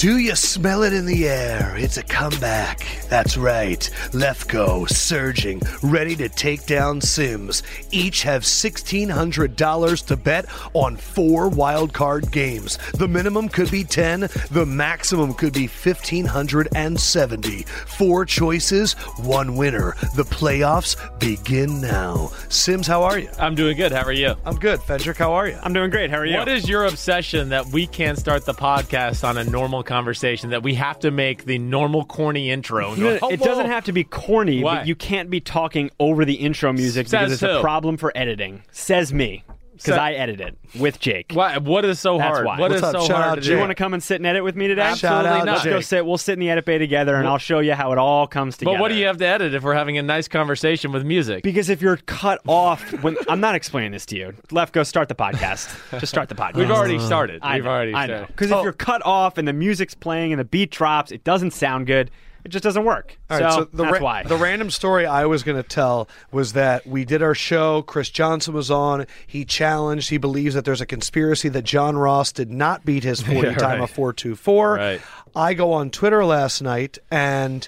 Do you smell it in the air? It's a comeback. That's right. Lefkoe surging, ready to take down Simms. Each have $1,600 to bet on four wild card games. The minimum could be 10, the maximum could be 1,570. Four choices, one winner. The playoffs begin now. Simms, how are you? I'm doing good. How are you? I'm good. Fendrick, how are you? I'm doing great. How are you? What is your obsession that we can't start the podcast on a normal conversation, that we have to make the normal corny intro? and You know, go, it doesn't have to be corny, Why? but you can't be talking over the intro music Says because it's who? a problem for editing. Says me, because Sa- I edit it with Jake. Why, what is so That's hard? why. What What's is up? so Shout hard Do you want to come and sit and edit with me today? Absolutely Shout out not. Let's go sit. We'll sit in the edit bay together, and I'll show you how it all comes together. But what do you have to edit if we're having a nice conversation with music? Because if you're cut off, when I'm not explaining this to you, left go start the podcast. Just start the podcast. We've already started. I We've know, already I know. started. Because Oh. if you're cut off and the music's playing and the beat drops, it doesn't sound good. It just doesn't work. All right, so, the that's ra- why. the random story I was going to tell was that we did our show. Chris Johnson was on. He challenged. He believes that there's a conspiracy that John Ross did not beat his 40 Yeah, time right. of 424. Right. I go on Twitter last night, and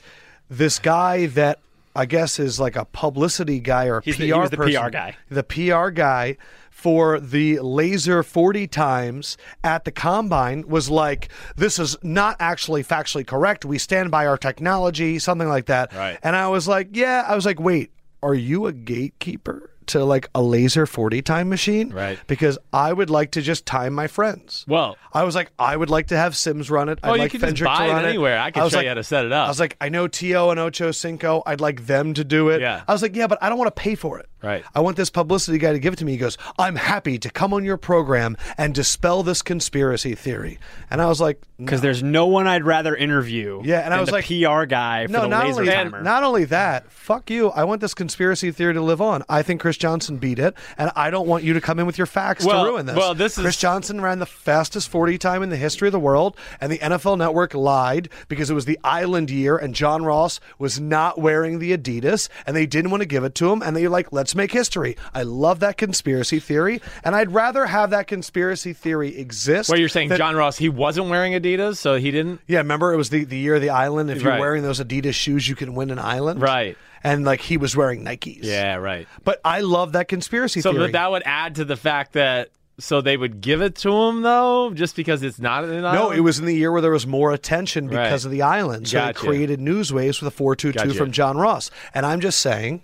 this guy that I guess is like a publicity guy or He's PR the- he was the person, PR guy. the PR guy for the laser 40 times at the combine was like this is not actually factually correct. We stand by our technology something like that. Right. and i was like yeah i was like wait are you a gatekeeper to like a laser 40 time machine Right. because i would like to just time my friends Well, I was like, I would like to have Simms run it. Oh, I'd you like can just buy to it anywhere. I can was show like- you how to set it up. I was like, I know Tio and Ocho Cinco. I'd like them to do it. Yeah. I was like, yeah, but I don't want to pay for it. Right. I want this publicity guy to give it to me. He goes, I'm happy to come on your program and dispel this conspiracy theory. And I was like, Because there's no one I'd rather interview. Yeah, and I was like- PR guy for no, the not laser only, timer. not only that, fuck you. I want this conspiracy theory to live on. I think Chris Johnson beat it, and I don't want you to come in with your facts Well- to ruin this. well, this is- Chris Johnson ran the fastest 40 time in the history of the world, and the NFL Network lied because it was the Island year, and John Ross was not wearing the Adidas, and they didn't want to give it to him, and they were like, let's make history. I love that conspiracy theory, and I'd rather have that conspiracy theory exist. Well, you're saying than- John Ross, he wasn't wearing Adidas, so he didn't? Yeah, remember it was the, the year of the island. If you're Right. wearing those Adidas shoes, you can win an island. Right. And like he was wearing Nikes. Yeah, right. But I love that conspiracy So theory. but that would add to the fact that so they would give it to him though, just because it's not an island. no, it was in the year where there was more attention Right. because of the island. So Gotcha. it created news waves with a 422 from John Ross. And I'm just saying,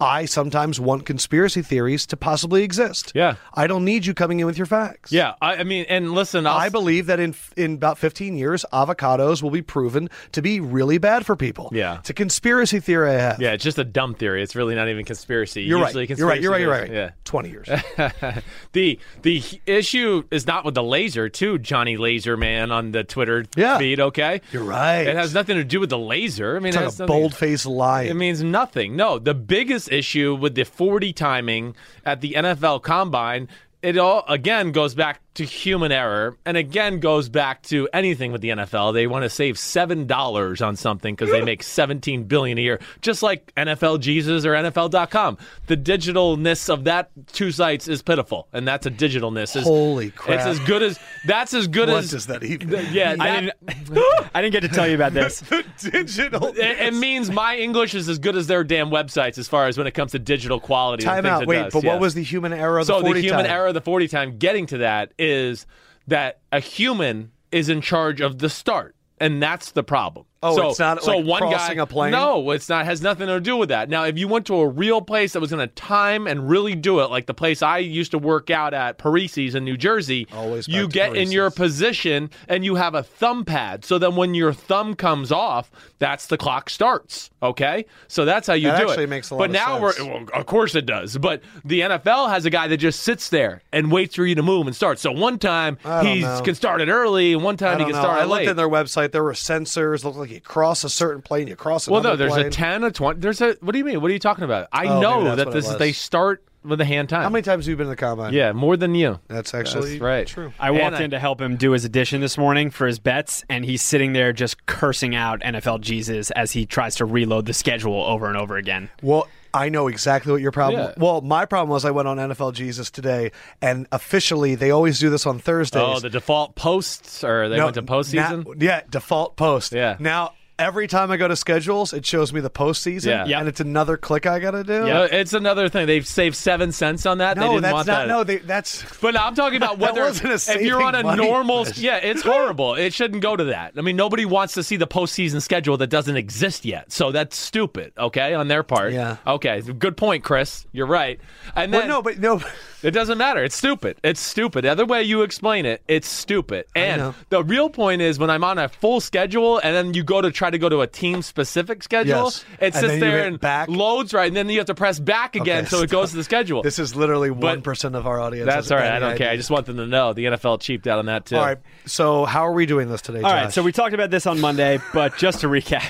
I sometimes want conspiracy theories to possibly exist. Yeah. I don't need you coming in with your facts. Yeah, I, I mean, and listen, I'll, I believe that in in about 15 years, avocados will be proven to be really bad for people. Yeah. It's a conspiracy theory I have. Yeah, it's just a dumb theory. It's really not even conspiracy. You're Usually right. You're right. You're right. You're right. conspiracy theories- 20 years. The the issue is not with the laser, too, Johnny Laser Man on the Twitter Yeah. feed. Okay, You're right. It has nothing to do with the laser. I mean, It's like a bold faced lie. It means nothing. No, the biggest issue with the 40 timing at the NFL Combine, it all again goes back to human error, and again goes back to anything with the NFL. They want to save seven dollars on something because they make 17 billion a year, just like NFL Jesus or NFL.com. The digitalness of that two sites is pitiful, and that's a digitalness. Is, Holy crap. It's as good as that's as good what as does that even yeah. I didn't. I didn't get to tell you about this. the digital? it, it means my English is as good as their damn websites as far as when it comes to digital quality. Time out. Wait, does, but yes. what was the human error of the so the human time? error of the 40 time getting to that is that a human is in charge of the start and that's the problem Oh, so, it's not so like one crossing guy, a plane? No, it's not. Has nothing to do with that. Now, if you went to a real place that was going to time and really do it, like the place I used to work out at, Parisi's in New Jersey, Always you get in your position and you have a thumb pad. So then when your thumb comes off, that's the clock starts. Okay, so that's how you That do it. actually makes a lot but of now sense. we're well, of course it does. But the NFL has a guy that just sits there and waits for you to move and start. So one time he can start it early, and one time he can know. start I it looked late. at their website. There were sensors. Looked like you cross a certain plane, you cross well, no, there's plane. a ten, a twenty. There's a. What do you mean? What are you talking about? I Oh, know that this is they start with a hand time. How many times have you been to the combine? Yeah, more than you. that's actually That's right. true. I walked And I- in to help him do his addition this morning for his bets, and he's sitting there just cursing out NFL Jesus as he tries to reload the schedule over and over again. Well, I know exactly what your problem. Yeah. Well, my problem was I went on NFL Jesus today, and officially they always do this on Thursdays. Oh, the default posts, or they No, went to postseason. now- yeah, default post. Yeah. Now every time I go to schedules, it shows me the postseason. Yeah. Yep. and it's another click I got to do. Uh, it's another thing. They've saved seven cents on that. they No, didn't that's want not. that. No, they, that's. But I'm talking about whether if you're on a normal, Chris. yeah, it's horrible. It shouldn't go to that. I mean, nobody wants to see the postseason schedule that doesn't exist yet. So that's stupid. Okay, on their part. Yeah. Okay, good point, Chris. You're right. And Well, then no, but no. It doesn't matter. It's stupid. It's stupid. The other way you explain it, it's stupid. And the real point is when I'm on a full schedule and then you go to try to go to a team specific schedule, Yes. it sits then you there and back. loads right, and then you have to press back again Okay, so it goes to the schedule. This is literally one percent of our audience. That's has all right. I don't care. I just want them to know the NFL cheaped out on that too. All right. So how are we doing this today? All right, Josh? so we talked about this on Monday, but just to recap.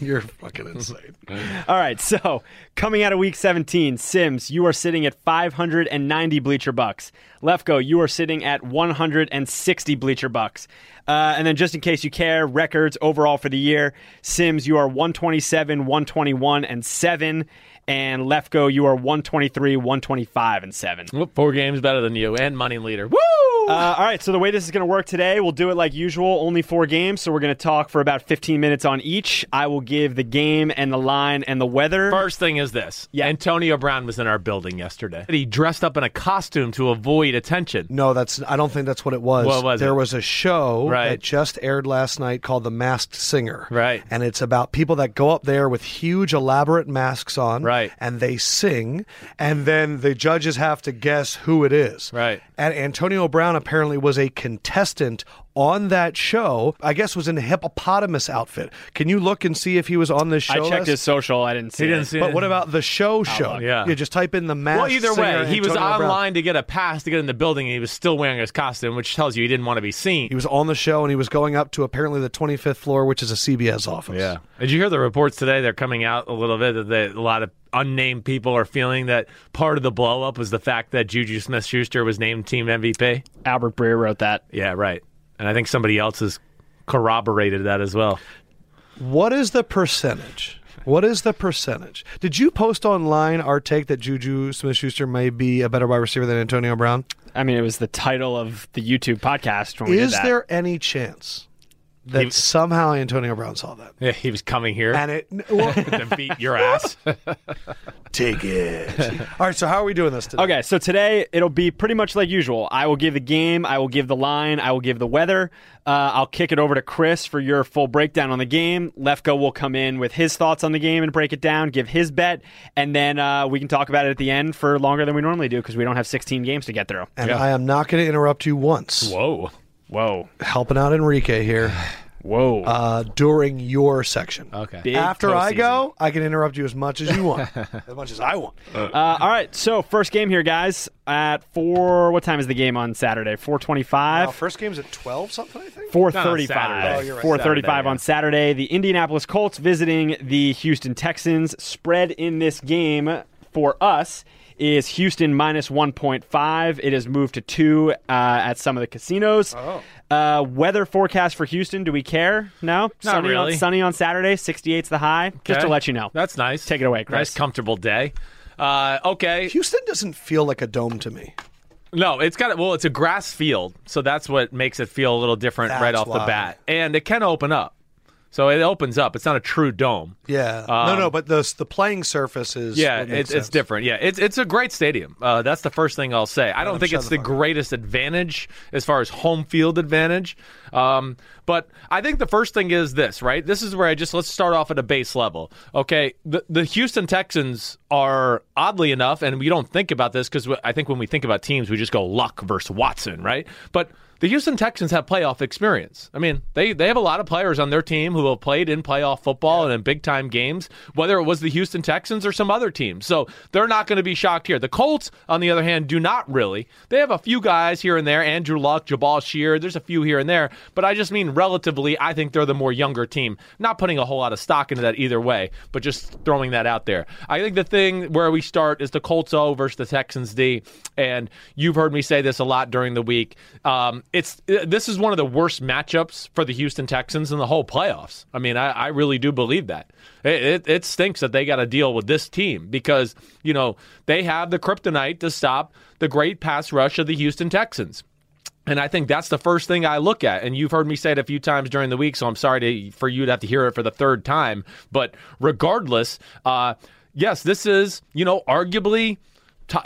You're fucking insane. All right, so coming out of week 17, Simms, you are sitting at 590 bleacher bucks. Lefkoe, you are sitting at 160 bleacher bucks. Uh, and then just in case you care, records overall for the year, Simms, you are 127, 121, and 7. And Lefkoe, you are 123, 125, and 7. Whoop, Four games better than you and money leader. Woo! Uh, all right, so the way this is going to work today, we'll do it like usual, only four games. So we're going to talk for about 15 minutes on each. I will give the game and the line and the weather. First thing is this. Yeah. Antonio Brown was in our building yesterday. He dressed up in a costume to avoid attention. No, that's. I don't think that's what it was. What was there it? was a show Right. that just aired last night called The Masked Singer. Right. And it's about people that go up there with huge, elaborate masks on. Right. And they sing, and then the judges have to guess who it is. Right. And Antonio Brown apparently was a contestant on that show. I guess was in a hippopotamus outfit. Can you look and see if he was on this show? I checked list? his social. I didn't see He it. didn't see But it. what about the show show? Yeah. You just type in the mask. Well, either way, he was Antonio Brown. online to get a pass to get in the building, and he was still wearing his costume, which tells you he didn't want to be seen. He was on the show and he was going up to apparently the 25th floor, which is a CBS office. Yeah. Did you hear the reports today? They're coming out a little bit that they, a lot of unnamed people are feeling that part of the blow up was the fact that Juju Smith Schuster was named team MVP. Albert Breer wrote that. Yeah, right. And I think somebody else has corroborated that as well. What is the percentage? What is the percentage? Did you post online our take that Juju Smith Schuster may be a better wide receiver than Antonio Brown? I mean, it was the title of the YouTube podcast when we Is did that. there any chance that He- somehow Antonio Brown saw that? Yeah, he was coming here And it. Well, to beat your ass. take it. All right, so how are we doing this today? Okay, so today it'll be pretty much like usual. I will give the game, I will give the line, I will give the weather. Uh, I'll kick it over to Chris for your full breakdown on the game. Lefkoe will come in with his thoughts on the game and break it down, give his bet, and then uh, we can talk about it at the end for longer than we normally do because we don't have 16 games to get through. And I am not going to interrupt you once. Whoa. Whoa, Helping out Enrique here whoa! uh, during your section. Okay. Big After I postseason. go, I can interrupt you as much as you want, as much as I want. Uh, all right, so first game here, guys. At four, what time is the game on Saturday? 4:25. Wow, first game's at twelve something. I think. 435. Saturday. Oh, you're right. 435 Saturday, on yeah. Saturday. The Indianapolis Colts visiting the Houston Texans. Spread in this game for us is Houston minus 1.5. It has moved to 2 uh, at some of the casinos. Oh. Uh, weather forecast for Houston. Do we care? No? sunny really. On, sunny on Saturday. 68's the high. Just to let you know. That's nice. Take it away, Chris. Nice, comfortable day. Uh, okay. Houston doesn't feel like a dome to me. No, it's got well, it's a grass field, so that's what makes it feel a little different right That's off the bat, and it can open up. So it opens up. It's not a true dome. Yeah. no, no, but the the playing surface is. Yeah, what it's, it's different. Yeah, it's it's a great stadium. Uh, that's the first thing I'll say. I don't think it's the the greatest advantage as far as home field advantage, um, but I think the first thing is this. Right, this is where I just let's start off at a base level. Okay, the the Houston Texans are oddly enough, and we don't think about this because I think when we think about teams, we just go Luck versus Watson, right? But the Houston Texans have playoff experience. I mean, they, they have a lot of players on their team who have played in playoff football and in big time games, whether it was the Houston Texans or some other team. So they're not going to be shocked here. The Colts, on the other hand, do not really. They have a few guys here and there Andrew Luck, Jabaal Sheard, there's a few here and there, but I just mean relatively, I think they're the more younger team. Not putting a whole lot of stock into that either way, but just throwing that out there. I think the thing where we start is the Colts O versus the Texans D. And you've heard me say this a lot during the week. Um, it's uh, this is one of the worst matchups for the Houston Texans in the whole playoffs. I mean, I, I really do believe that. It, it, it stinks that they got to deal with this team because you know they have the kryptonite to stop the great pass rush of the Houston Texans. And I think that's the first thing I look at. And you've heard me say it a few times during the week, so I'm sorry to, for you to have to hear it for the third time. But regardless, uh, yes, this is, you know, arguably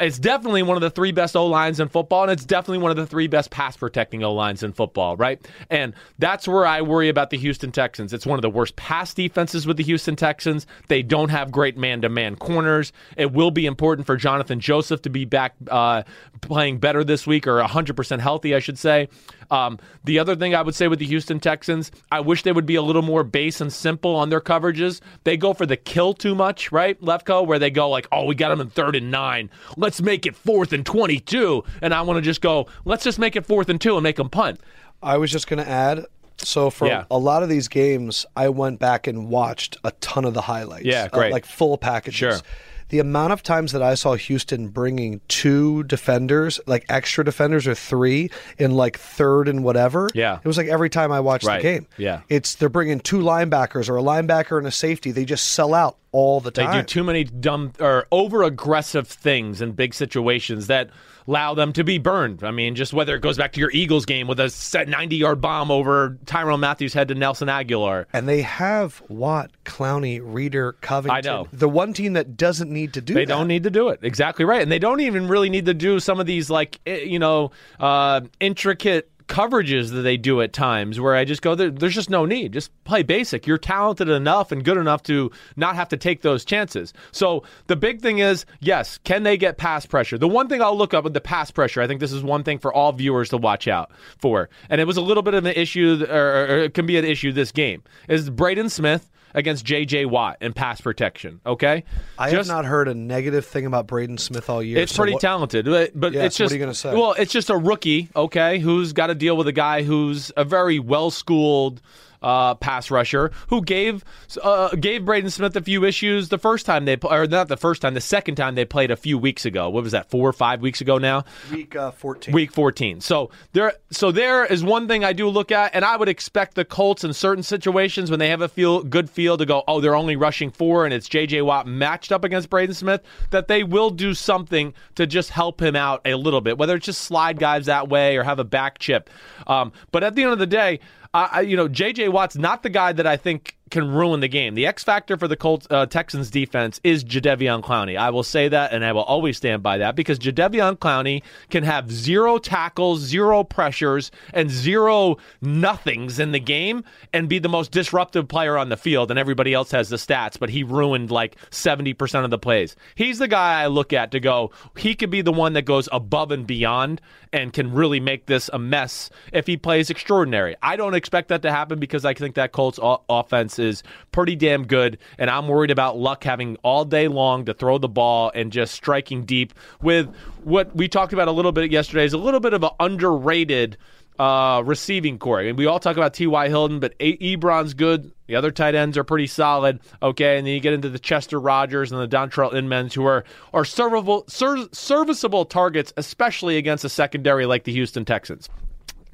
it's definitely one of the three best O lines in football, and it's definitely one of the three best pass protecting O lines in football, right? And that's where I worry about the Houston Texans. It's one of the worst pass defenses with the Houston Texans. They don't have great man to man corners. It will be important for Jonathan Joseph to be back uh, playing better this week, or 100% healthy, I should say. Um, the other thing I would say with the Houston Texans, I wish they would be a little more base and simple on their coverages. They go for the kill too much, right, Lefkoe, where they go like, oh, we got them in third and nine. Let's make it fourth and 22. And I want to just go, let's just make it fourth and two and make them punt. I was just going to add so for yeah. a lot of these games, I went back and watched a ton of the highlights. Yeah, great. Uh, like full packages. Sure the amount of times that I saw Houston bringing two defenders, like extra defenders or three in like third and whatever. Yeah. It was like every time I watched right. the game. Yeah. It's they're bringing two linebackers or a linebacker and a safety. They just sell out all the time. They do too many dumb or over aggressive things in big situations that allow them to be burned. I mean, just whether it goes back to your Eagles game with a set 90 yard bomb over Tyrann Mathieu's head to Nelson Agholor. And they have Watt, Clowney, Reader, Covington. I know. The one team that doesn't need to do They that. don't need to do it. Exactly right. And they don't even really need to do some of these, like, eh, you know, uh, intricate coverages that they do at times where I just go, there, there's just no need. Just play basic. You're talented enough and good enough to not have to take those chances. So the big thing is, yes, can they get pass pressure? The one thing I'll look up with the pass pressure, I think this is one thing for all viewers to watch out for. And it was a little bit of an issue, or, or it can be an issue this game, is Braden Smith against J.J. Watt in pass protection. Okay, I just, have not heard a negative thing about Braden Smith all year. It's so pretty what, talented, but, but yeah, it's just what are you gonna say? well, it's just a rookie. Okay, who's got to deal with a guy who's a very well schooled uh, pass rusher who gave uh, gave Braden Smith a few issues the first time they or not the first time, the second time they played a few weeks ago. What was that? Four or five weeks ago now. Week uh, fourteen. Week fourteen. So there, so there is one thing I do look at, and I would expect the Colts in certain situations when they have a feel good feel to go, oh, they're only rushing four, and it's J.J. Watt matched up against Braden Smith, that they will do something to just help him out a little bit, whether it's just slide guys that way or have a back chip. Um, but at the end of the day. I, you know, J.J. Watt's not the guy that I think can ruin the game. The X factor for the Colts uh, Texans defense is Jadeveon Clowney. I will say that, and I will always stand by that because Jadeveon Clowney can have zero tackles, zero pressures, and zero nothings in the game, and be the most disruptive player on the field. And everybody else has the stats, but he ruined like seventy percent of the plays. He's the guy I look at to go. He could be the one that goes above and beyond and can really make this a mess if he plays extraordinary. I don't expect that to happen because I think that Colts offense is pretty damn good, and I'm worried about Luck having all day long to throw the ball and just striking deep with what we talked about a little bit yesterday is a little bit of an underrated uh, receiving corps. I mean, we all talk about T.Y. Hilton, but a- Ebron's good. The other tight ends are pretty solid. Okay, and then you get into the Chester Rogers and the Dontrelle Inmans, who are are servable, ser- serviceable targets, especially against a secondary like the Houston Texans.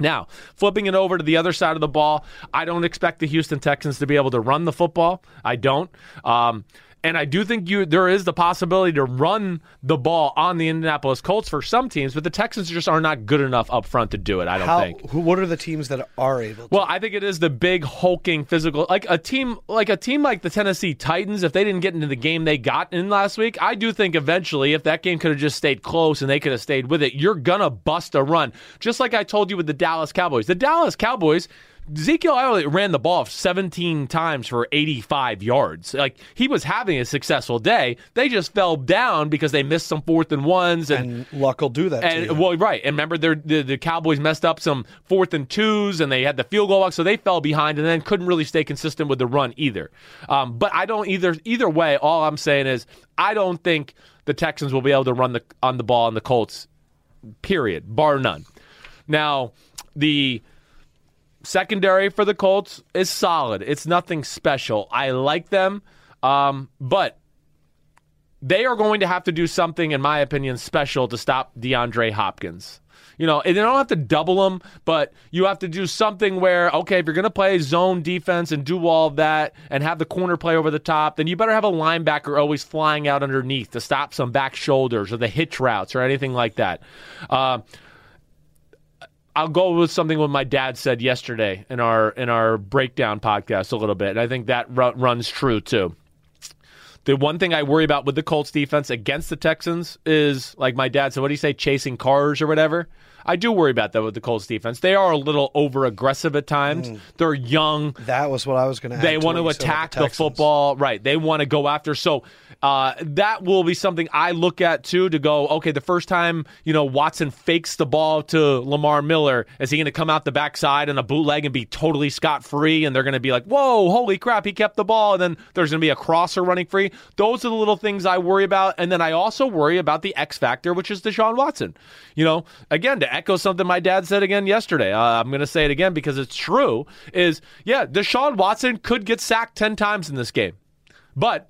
Now, flipping it over to the other side of the ball, I don't expect the Houston Texans to be able to run the football. I don't. Um, and I do think you there is the possibility to run the ball on the Indianapolis Colts for some teams, but the Texans just are not good enough up front to do it. I don't How, think. Who, what are the teams that are able? to? Well, I think it is the big hulking physical, like a team like a team like the Tennessee Titans. If they didn't get into the game they got in last week, I do think eventually, if that game could have just stayed close and they could have stayed with it, you're gonna bust a run. Just like I told you with the Dallas Cowboys. The Dallas Cowboys Ezekiel Elliott ran the ball 17 times for 85 yards. Like he was having a successful day. They just fell down because they missed some fourth and ones, and, and luck will do that. And well, right. And remember, the the Cowboys messed up some fourth and twos, and they had the field goal luck, so they fell behind, and then couldn't really stay consistent with the run either. Um, but I don't either. Either way, all I'm saying is I don't think the Texans will be able to run the on the ball on the Colts. Period, bar none. Now the secondary for the Colts is solid. It's nothing special. I like them, um, but they are going to have to do something, in my opinion, special to stop DeAndre Hopkins. You know, and you don't have to double them, but you have to do something where, okay, if you're going to play zone defense and do all of that and have the corner play over the top, then you better have a linebacker always flying out underneath to stop some back shoulders or the hitch routes or anything like that. Uh, I'll go with something what my dad said yesterday in our in our breakdown podcast a little bit, and I think that ru- runs true too. The one thing I worry about with the Colts defense against the Texans is, like my dad said, what do you say, chasing cars or whatever? I do worry about that with the Colts defense. They are a little over aggressive at times. Mm. They're young. That was what I was going to. They want to attack the, football, right? They want to go after. So uh, that will be something I look at too to go. Okay, the first time you know Watson fakes the ball to Lamar Miller, is he going to come out the backside in a bootleg and be totally scot free? And they're going to be like, "Whoa, holy crap, he kept the ball!" And then there's going to be a crosser running free. Those are the little things I worry about. And then I also worry about the X factor, which is Deshaun Watson. You know, again to echo something my dad said again yesterday. Uh, I'm going to say it again because it's true. Is yeah, Deshaun Watson could get sacked ten times in this game, but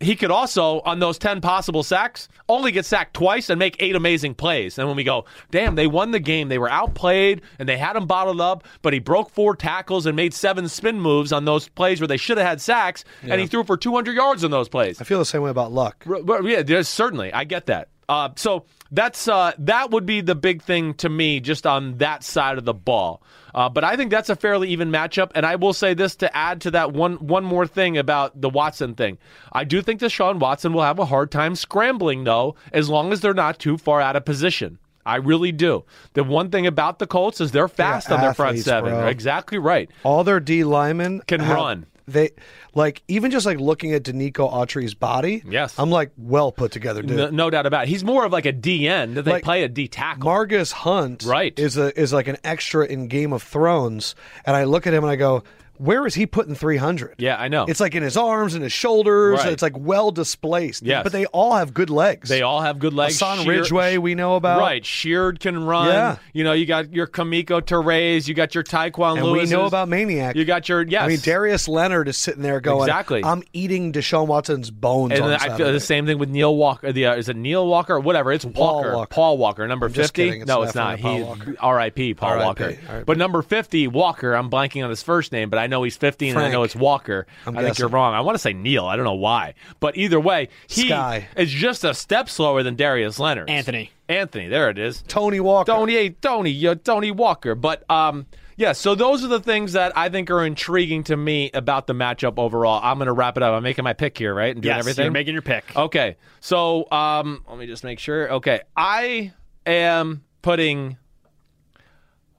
he could also, on those 10 possible sacks, only get sacked twice and make eight amazing plays. And when we go, damn, they won the game. They were outplayed and they had him bottled up, but he broke four tackles and made seven spin moves on those plays where they should have had sacks, and he threw for 200 yards on those plays. I feel the same way about luck. R- yeah, there's certainly. I get that. Uh, so that's uh, that would be the big thing to me, just on that side of the ball. Uh, but I think that's a fairly even matchup. And I will say this to add to that one one more thing about the Watson thing. I do think Deshaun Watson will have a hard time scrambling though, as long as they're not too far out of position. I really do. The one thing about the Colts is they're fast on their front seven. bro. Exactly right. All their D linemen Can have- run. They like even just like looking at Denico Autry's body. Yes. I'm like well put together, dude. No, no doubt about it. He's more of like a D end. They Like, play a D tackle. Margus Hunt Right. is a is like an extra in Game of Thrones, and I look at him and I go, where is he putting 300? yeah, I know. It's like in his arms and his shoulders. Right. It's like well displaced. Yes. But they all have good legs. They all have good legs. Hassan Shear- Ridgeway, we know about. Right, Sheard can run. Yeah. You know, you got your Kemoko Turay, you got your Tyquan And Lewis. we know about Maniac. You got your yes. I mean, Darius Leonard is sitting there going, Exactly. I'm eating Deshaun Watson's bones and I feel the same thing with Neil Walker. The uh, is it Neil Walker? Or whatever. It's Paul Walker. Walker. Paul Walker, number I'm fifty. It's no, it's not. He. R.I.P. Paul R.I.P. Walker. But number fifty, Walker. I'm blanking on his first name, but I know he's fifty, and I know it's Walker. I'm I think you're wrong. I want to say Neil. I don't know why, but either way, he Sky. is just a step slower than Darius Leonard. Anthony. Anthony. There it is. Tony Walker. Tony, hey, Tony, yeah, Tony Walker. But um, yeah, so those are the things that I think are intriguing to me about the matchup overall. I'm going to wrap it up. I'm making my pick here, right? And doing Yes, everything. you're making your pick. okay, so um, let me just make sure. Okay, I am putting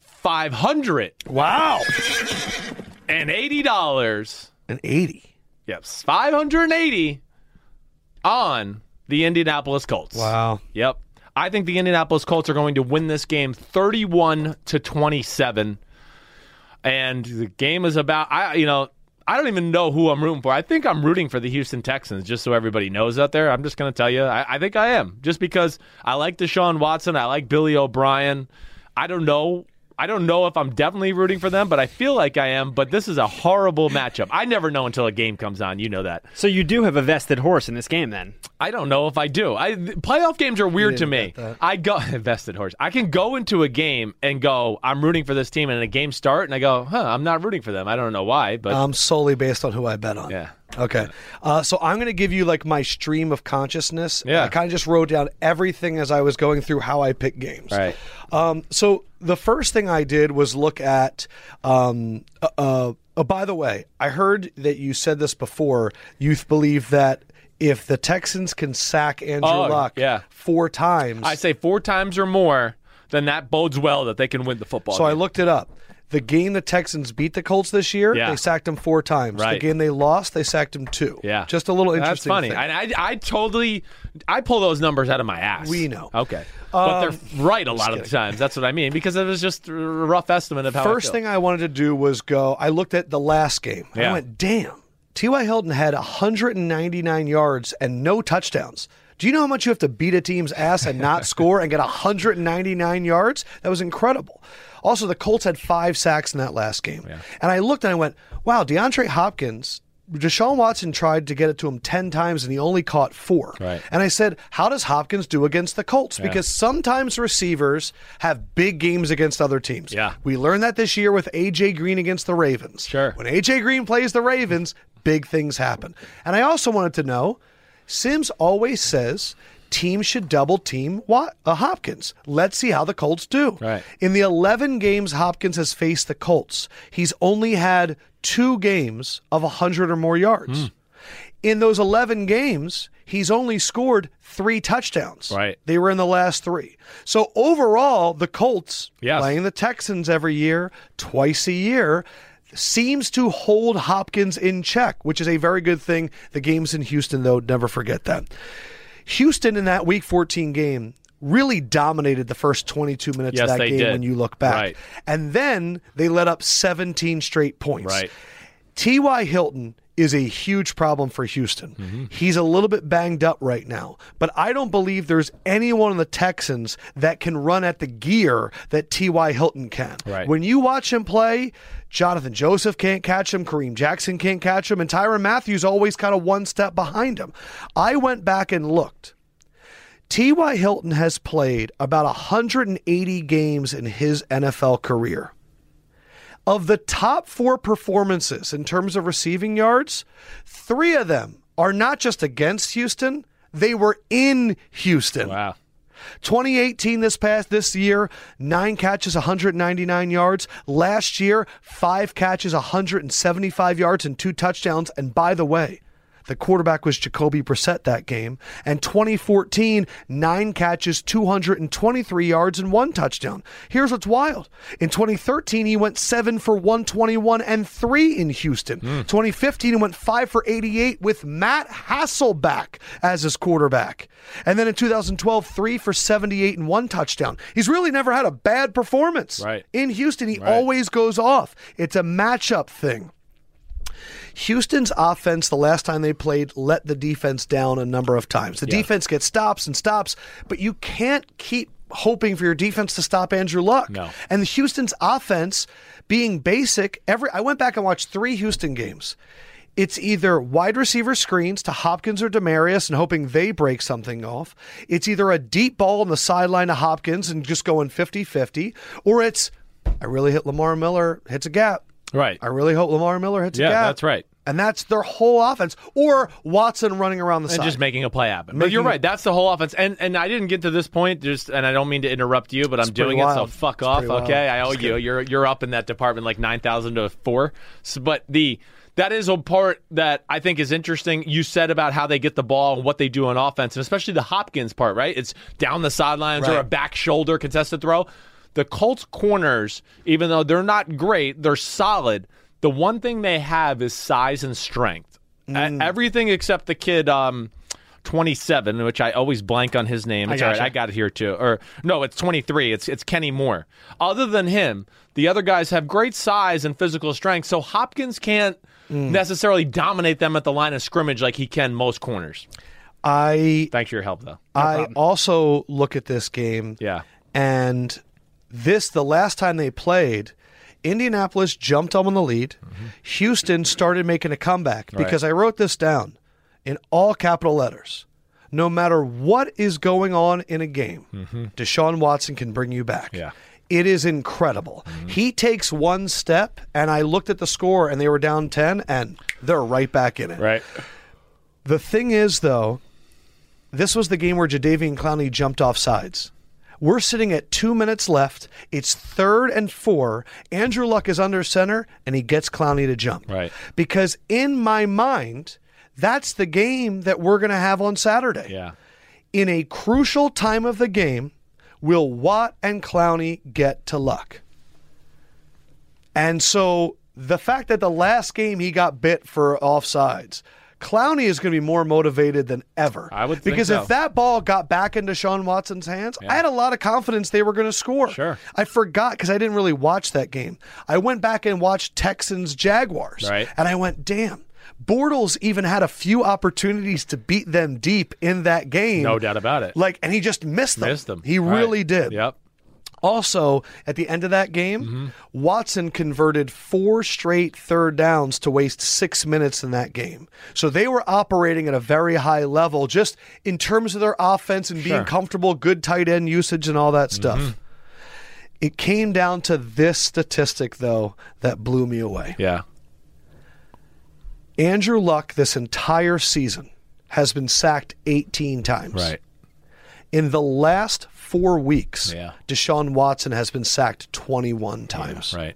five hundred Wow. and eighty dollars. An 80. Yes, five hundred and eighty on the Indianapolis Colts. Wow. Yep. I think the Indianapolis Colts are going to win this game 31 to 27. And the game is about I you know, I don't even know who I'm rooting for. I think I'm rooting for the Houston Texans, just so everybody knows out there. I'm just going to tell you, I, I think I am, just because I like Deshaun Watson, I like Billy O'Brien. I don't know. I don't know if I'm definitely rooting for them, but I feel like I am. But this is a horrible matchup. I never know until a game comes on. You know that. So you do have a vested horse in this game, then? I don't know if I do. I th- playoff games are weird to me. I go vested horse. I can go into a game and go, I'm rooting for this team, and a game start, and I go, huh, I'm not rooting for them. I don't know why, but I'm Um, solely based on who I bet on. yeah. Okay. Uh, so I'm going to give you like my stream of consciousness. Yeah. I kind of just wrote down everything as I was going through how I pick games. Right. Um, so the first thing I did was look at. Um, uh, uh, oh, by the way, I heard that you said this before. You believe that if the Texans can sack Andrew Oh, Luck yeah. four times, I say four times or more, then that bodes well that they can win the football. So I looked it up. The game the Texans beat the Colts this year, Yeah. they sacked him four times. Right. The game they lost, they sacked him two. Yeah, just a little interesting. That's funny. thing. And I, I totally, I pull those numbers out of my ass. We know. Okay, but they're um, right a lot of the times. That's what I mean because it was just a rough estimate of how. First thing I wanted to do was go. I looked at the last game. and I went, damn. T.Y. Hilton had 199 yards and no touchdowns. Do you know how much you have to beat a team's ass and not score and get 199 yards? That was incredible. Also, the Colts had five sacks in that last game. And I looked and I went, wow, DeAndre Hopkins Deshaun Watson tried to get it to him 10 times and he only caught four. Right. And I said, How does Hopkins do against the Colts? Because sometimes receivers have big games against other teams. Yeah. We learned that this year with A.J. Green against the Ravens. Sure. When A.J. Green plays the Ravens, big things happen. And I also wanted to know Simms always says teams should double team Wat- uh, Hopkins. Let's see how the Colts do. Right. In the 11 games Hopkins has faced the Colts, he's only had two games of 100 or more yards. Hmm. In those 11 games, he's only scored three touchdowns. Right. They were in the last three. So overall, the Colts Yes. playing the Texans every year, twice a year, seems to hold Hopkins in check, which is a very good thing. The games in Houston, though, never forget that. Houston in that Week 14 game really dominated the first 22 minutes Yes, of that game did. when you look back. Right. And then they let up 17 straight points. Right. T.Y. Hilton is a huge problem for Houston. Mm-hmm. He's a little bit banged up right now, but I don't believe there's anyone on the Texans that can run at the gear that T.Y. Hilton can. Right. When you watch him play, Jonathan Joseph can't catch him, Kareem Jackson can't catch him, and Tyrann Mathieu always kind of one step behind him. I went back and looked. T.Y. Hilton has played about 180 games in his NFL career. Of the top four performances in terms of receiving yards, three of them are not just against Houston, they were in Houston. Wow. 2018 this past this year, 9 catches 199 yards. Last year, 5 catches 175 yards and 2 touchdowns and by the way, the quarterback was Jacoby Brissett that game. And 2014, nine catches, 223 yards, and one touchdown. Here's what's wild. In 2013, he went seven for 121 and three in Houston. Hmm. 2015, he went five for 88 with Matt Hasselbeck as his quarterback. And then in 2012, three for 78 and one touchdown. He's really never had a bad performance. Right. In Houston, he Right. always goes off. It's a matchup thing. Houston's offense, the last time they played, let the defense down a number of times. The defense gets stops and stops, but you can't keep hoping for your defense to stop Andrew Luck. No. And the Houston's offense being basic, every I went back and watched three Houston games. It's either wide receiver screens to Hopkins or Demaryius and hoping they break something off. It's either a deep ball on the sideline to Hopkins and just going 50 50, or it's I really hit Lamar Miller, hits a gap. Right. I really hope Lamar Miller hits Yeah, a gap. that's right. And that's their whole offense. Or Watson running around the and side. just making a play happen. but you're right. That's the whole offense. And and I didn't get to this point. Just and I don't mean to interrupt you, but I'm doing it. So fuck It's off. wild. Okay, I owe you. You're you're up in that department like nine thousand to four. So, but the that is a part that I think is interesting. You said about how they get the ball and what they do on offense, and especially the Hopkins part. Right? It's down the sidelines or a back shoulder contested throw. The Colts corners, even though they're not great, they're solid. The one thing they have is size and strength. Mm. Everything except the kid. Um, 27, which I always blank on his name. It's all right. I got it here too. Or no, it's 23. It's it's Kenny Moore. Other than him, the other guys have great size and physical strength. So Hopkins can't Mm. necessarily dominate them at the line of scrimmage like he can most corners. I Thanks for your help, though. I also look at this game. Yeah. And this, the last time they played, Indianapolis jumped on the lead. Houston started making a comeback because I wrote this down in all capital letters. No matter what is going on in a game, mm-hmm. Deshaun Watson can bring you back. Yeah. It is incredible. Mm-hmm. He takes one step, and I looked at the score, and they were down 10, and they're right back in it. Right. The thing is, though, this was the game where Jadeveon Clowney jumped off sides. We're sitting at two minutes left. It's third and four. Andrew Luck is under center, and he gets Clowney to jump. Right. Because in my mind, that's the game that we're going to have on Saturday. Yeah. In a crucial time of the game, will Watt and Clowney get to Luck? And so the fact that the last game he got bit for offsides, Clowney is going to be more motivated than ever. I would think because so. if that ball got back into Sean Watson's hands, I had a lot of confidence they were going to score. Sure. I forgot because I didn't really watch that game. I went back and watched Texans Jaguars, Right. and I went, damn. Bortles even had a few opportunities to beat them deep in that game. No doubt about it. Like, and he just missed them. Missed them. He Right. really did. Yep. Also, at the end of that game, mm-hmm. Watson converted four straight third downs to waste six minutes in that game. So they were operating at a very high level just in terms of their offense and being comfortable, good tight end usage, and all that mm-hmm. stuff. It came down to this statistic, though, that blew me away. Yeah. Andrew Luck, this entire season, has been sacked 18 times. Right. In the last four weeks, Yeah. Deshaun Watson has been sacked 21 times. Right.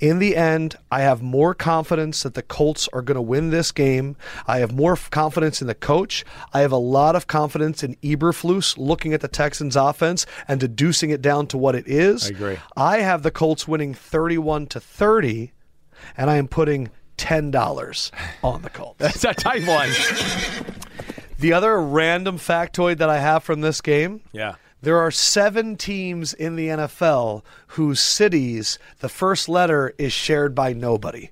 In the end, I have more confidence that the Colts are going to win this game. I have more confidence in the coach. I have a lot of confidence in Eberflus looking at the Texans' offense and deducing it down to what it is. I agree. I have the Colts winning 31 to 30, and I am putting $10 on the Colts. That's a tight one. the other random factoid that I have from this game Yeah. There are seven teams in the NFL whose cities, the first letter is shared by nobody.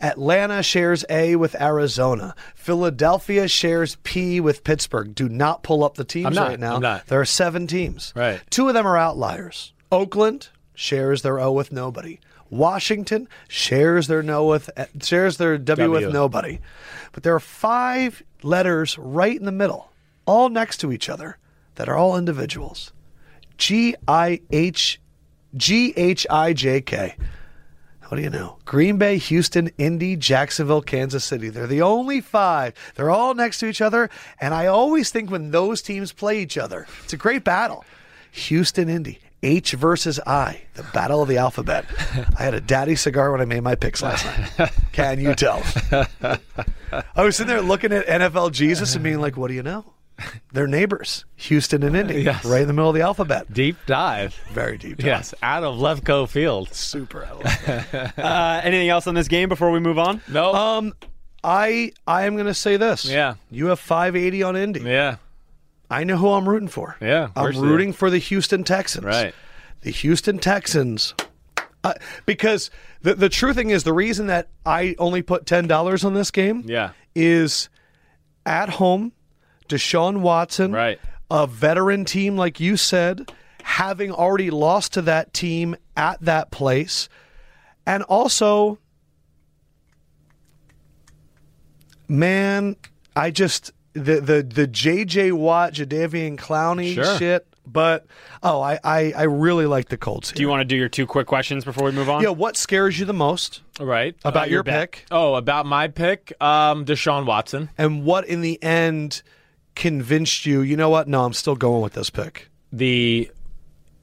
Atlanta shares A with Arizona. Philadelphia shares P with Pittsburgh. Do not pull up the teams not. right now. There are seven teams. Right. Two of them are outliers. Oakland shares their O with nobody. Washington shares their no with shares their W, W. with nobody. But there are five letters right in the middle, all next to each other, that are all individuals. G I H G H I J K. What do you know? Green Bay, Houston, Indy, Jacksonville, Kansas City. They're the only five. They're all next to each other. And I always think when those teams play each other, it's a great battle. Houston, Indy. H versus I, the battle of the alphabet. I had a daddy cigar when I made my picks last night. Can you tell? I was sitting there looking at NFL Jesus and being like, what do you know? They're neighbors, Houston and Indy, Yes. right in the middle of the alphabet. Deep dive. Very deep. dive. Yes. Out of Lefkoe Field. Super. out of left. Uh, anything else on this game before we move on? No. Um, I I am going to say this. Yeah. You have 580 on Indy. yeah. I know who I'm rooting for. Yeah, I'm course you rooting for the Houston Texans. Right. The Houston Texans. Uh, because the the true thing is the reason that I only put ten dollars on this game Yeah. is at home, Deshaun Watson, Right. a veteran team like you said, having already lost to that team at that place, and also, man, I just the the the JJ Watt, Jadeveon Clowney Sure. shit. But oh, I, I I really like the Colts. Do you want to do your two quick questions before we move on? yeah, what scares you the most Right. about your your bet. pick? Oh, about my pick, um, Deshaun Watson. and what in the end convinced you you know what no i'm still going with this pick The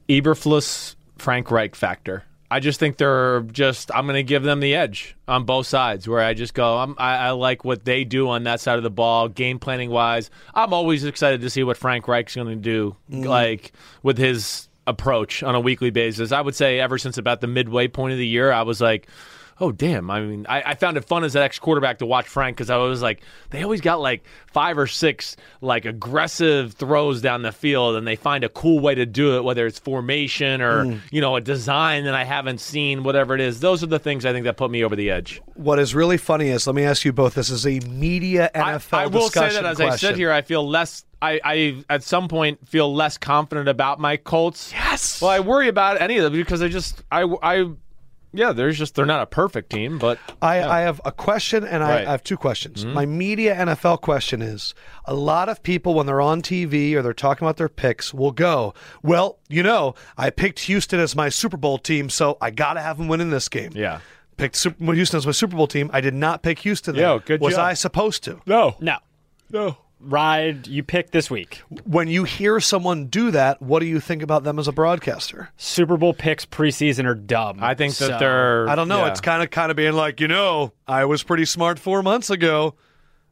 Eberflus Frank Reich factor. I just think they're just. I'm going to give them the edge on both sides. Where I just go, I'm, I, I like what they do on that side of the ball, game planning wise. I'm always excited to see what Frank Reich's going to do, mm. like with his approach on a weekly basis. I would say ever since about the midway point of the year, I was like, oh damn. I mean, I, I found it fun as an ex quarterback to watch Frank because I was like, they always got like five or six like aggressive throws down the field, and they find a cool way to do it, whether it's formation or mm. you know a design that I haven't seen, whatever it is. Those are the things I think that put me over the edge. what is really funny is let me ask you both this is a media nfl I, I will say that as I question. sit here, I feel less. I, I at some point feel less confident about my Colts. Yes. Well, I worry about any of them because I just I I yeah, there's just they're not a perfect team, but I, I have a question and I, Right. Mm-hmm. I have two questions. My media NFL question is a lot of people, when they're on TV or they're talking about their picks, will go, Well, you know, I picked Houston as my Super Bowl team, so I got to have them win in this game. yeah. Picked Super, Houston as my Super Bowl team. I did not pick Houston. there. Yo, good Was job. I supposed to? No, No. no. Ride you pick this week. When you hear someone do that, what do you think about them as a broadcaster? Super Bowl picks preseason are dumb. I think that So- they're. I don't know. yeah. It's kind of kind of being like, you know, I was pretty smart four months ago.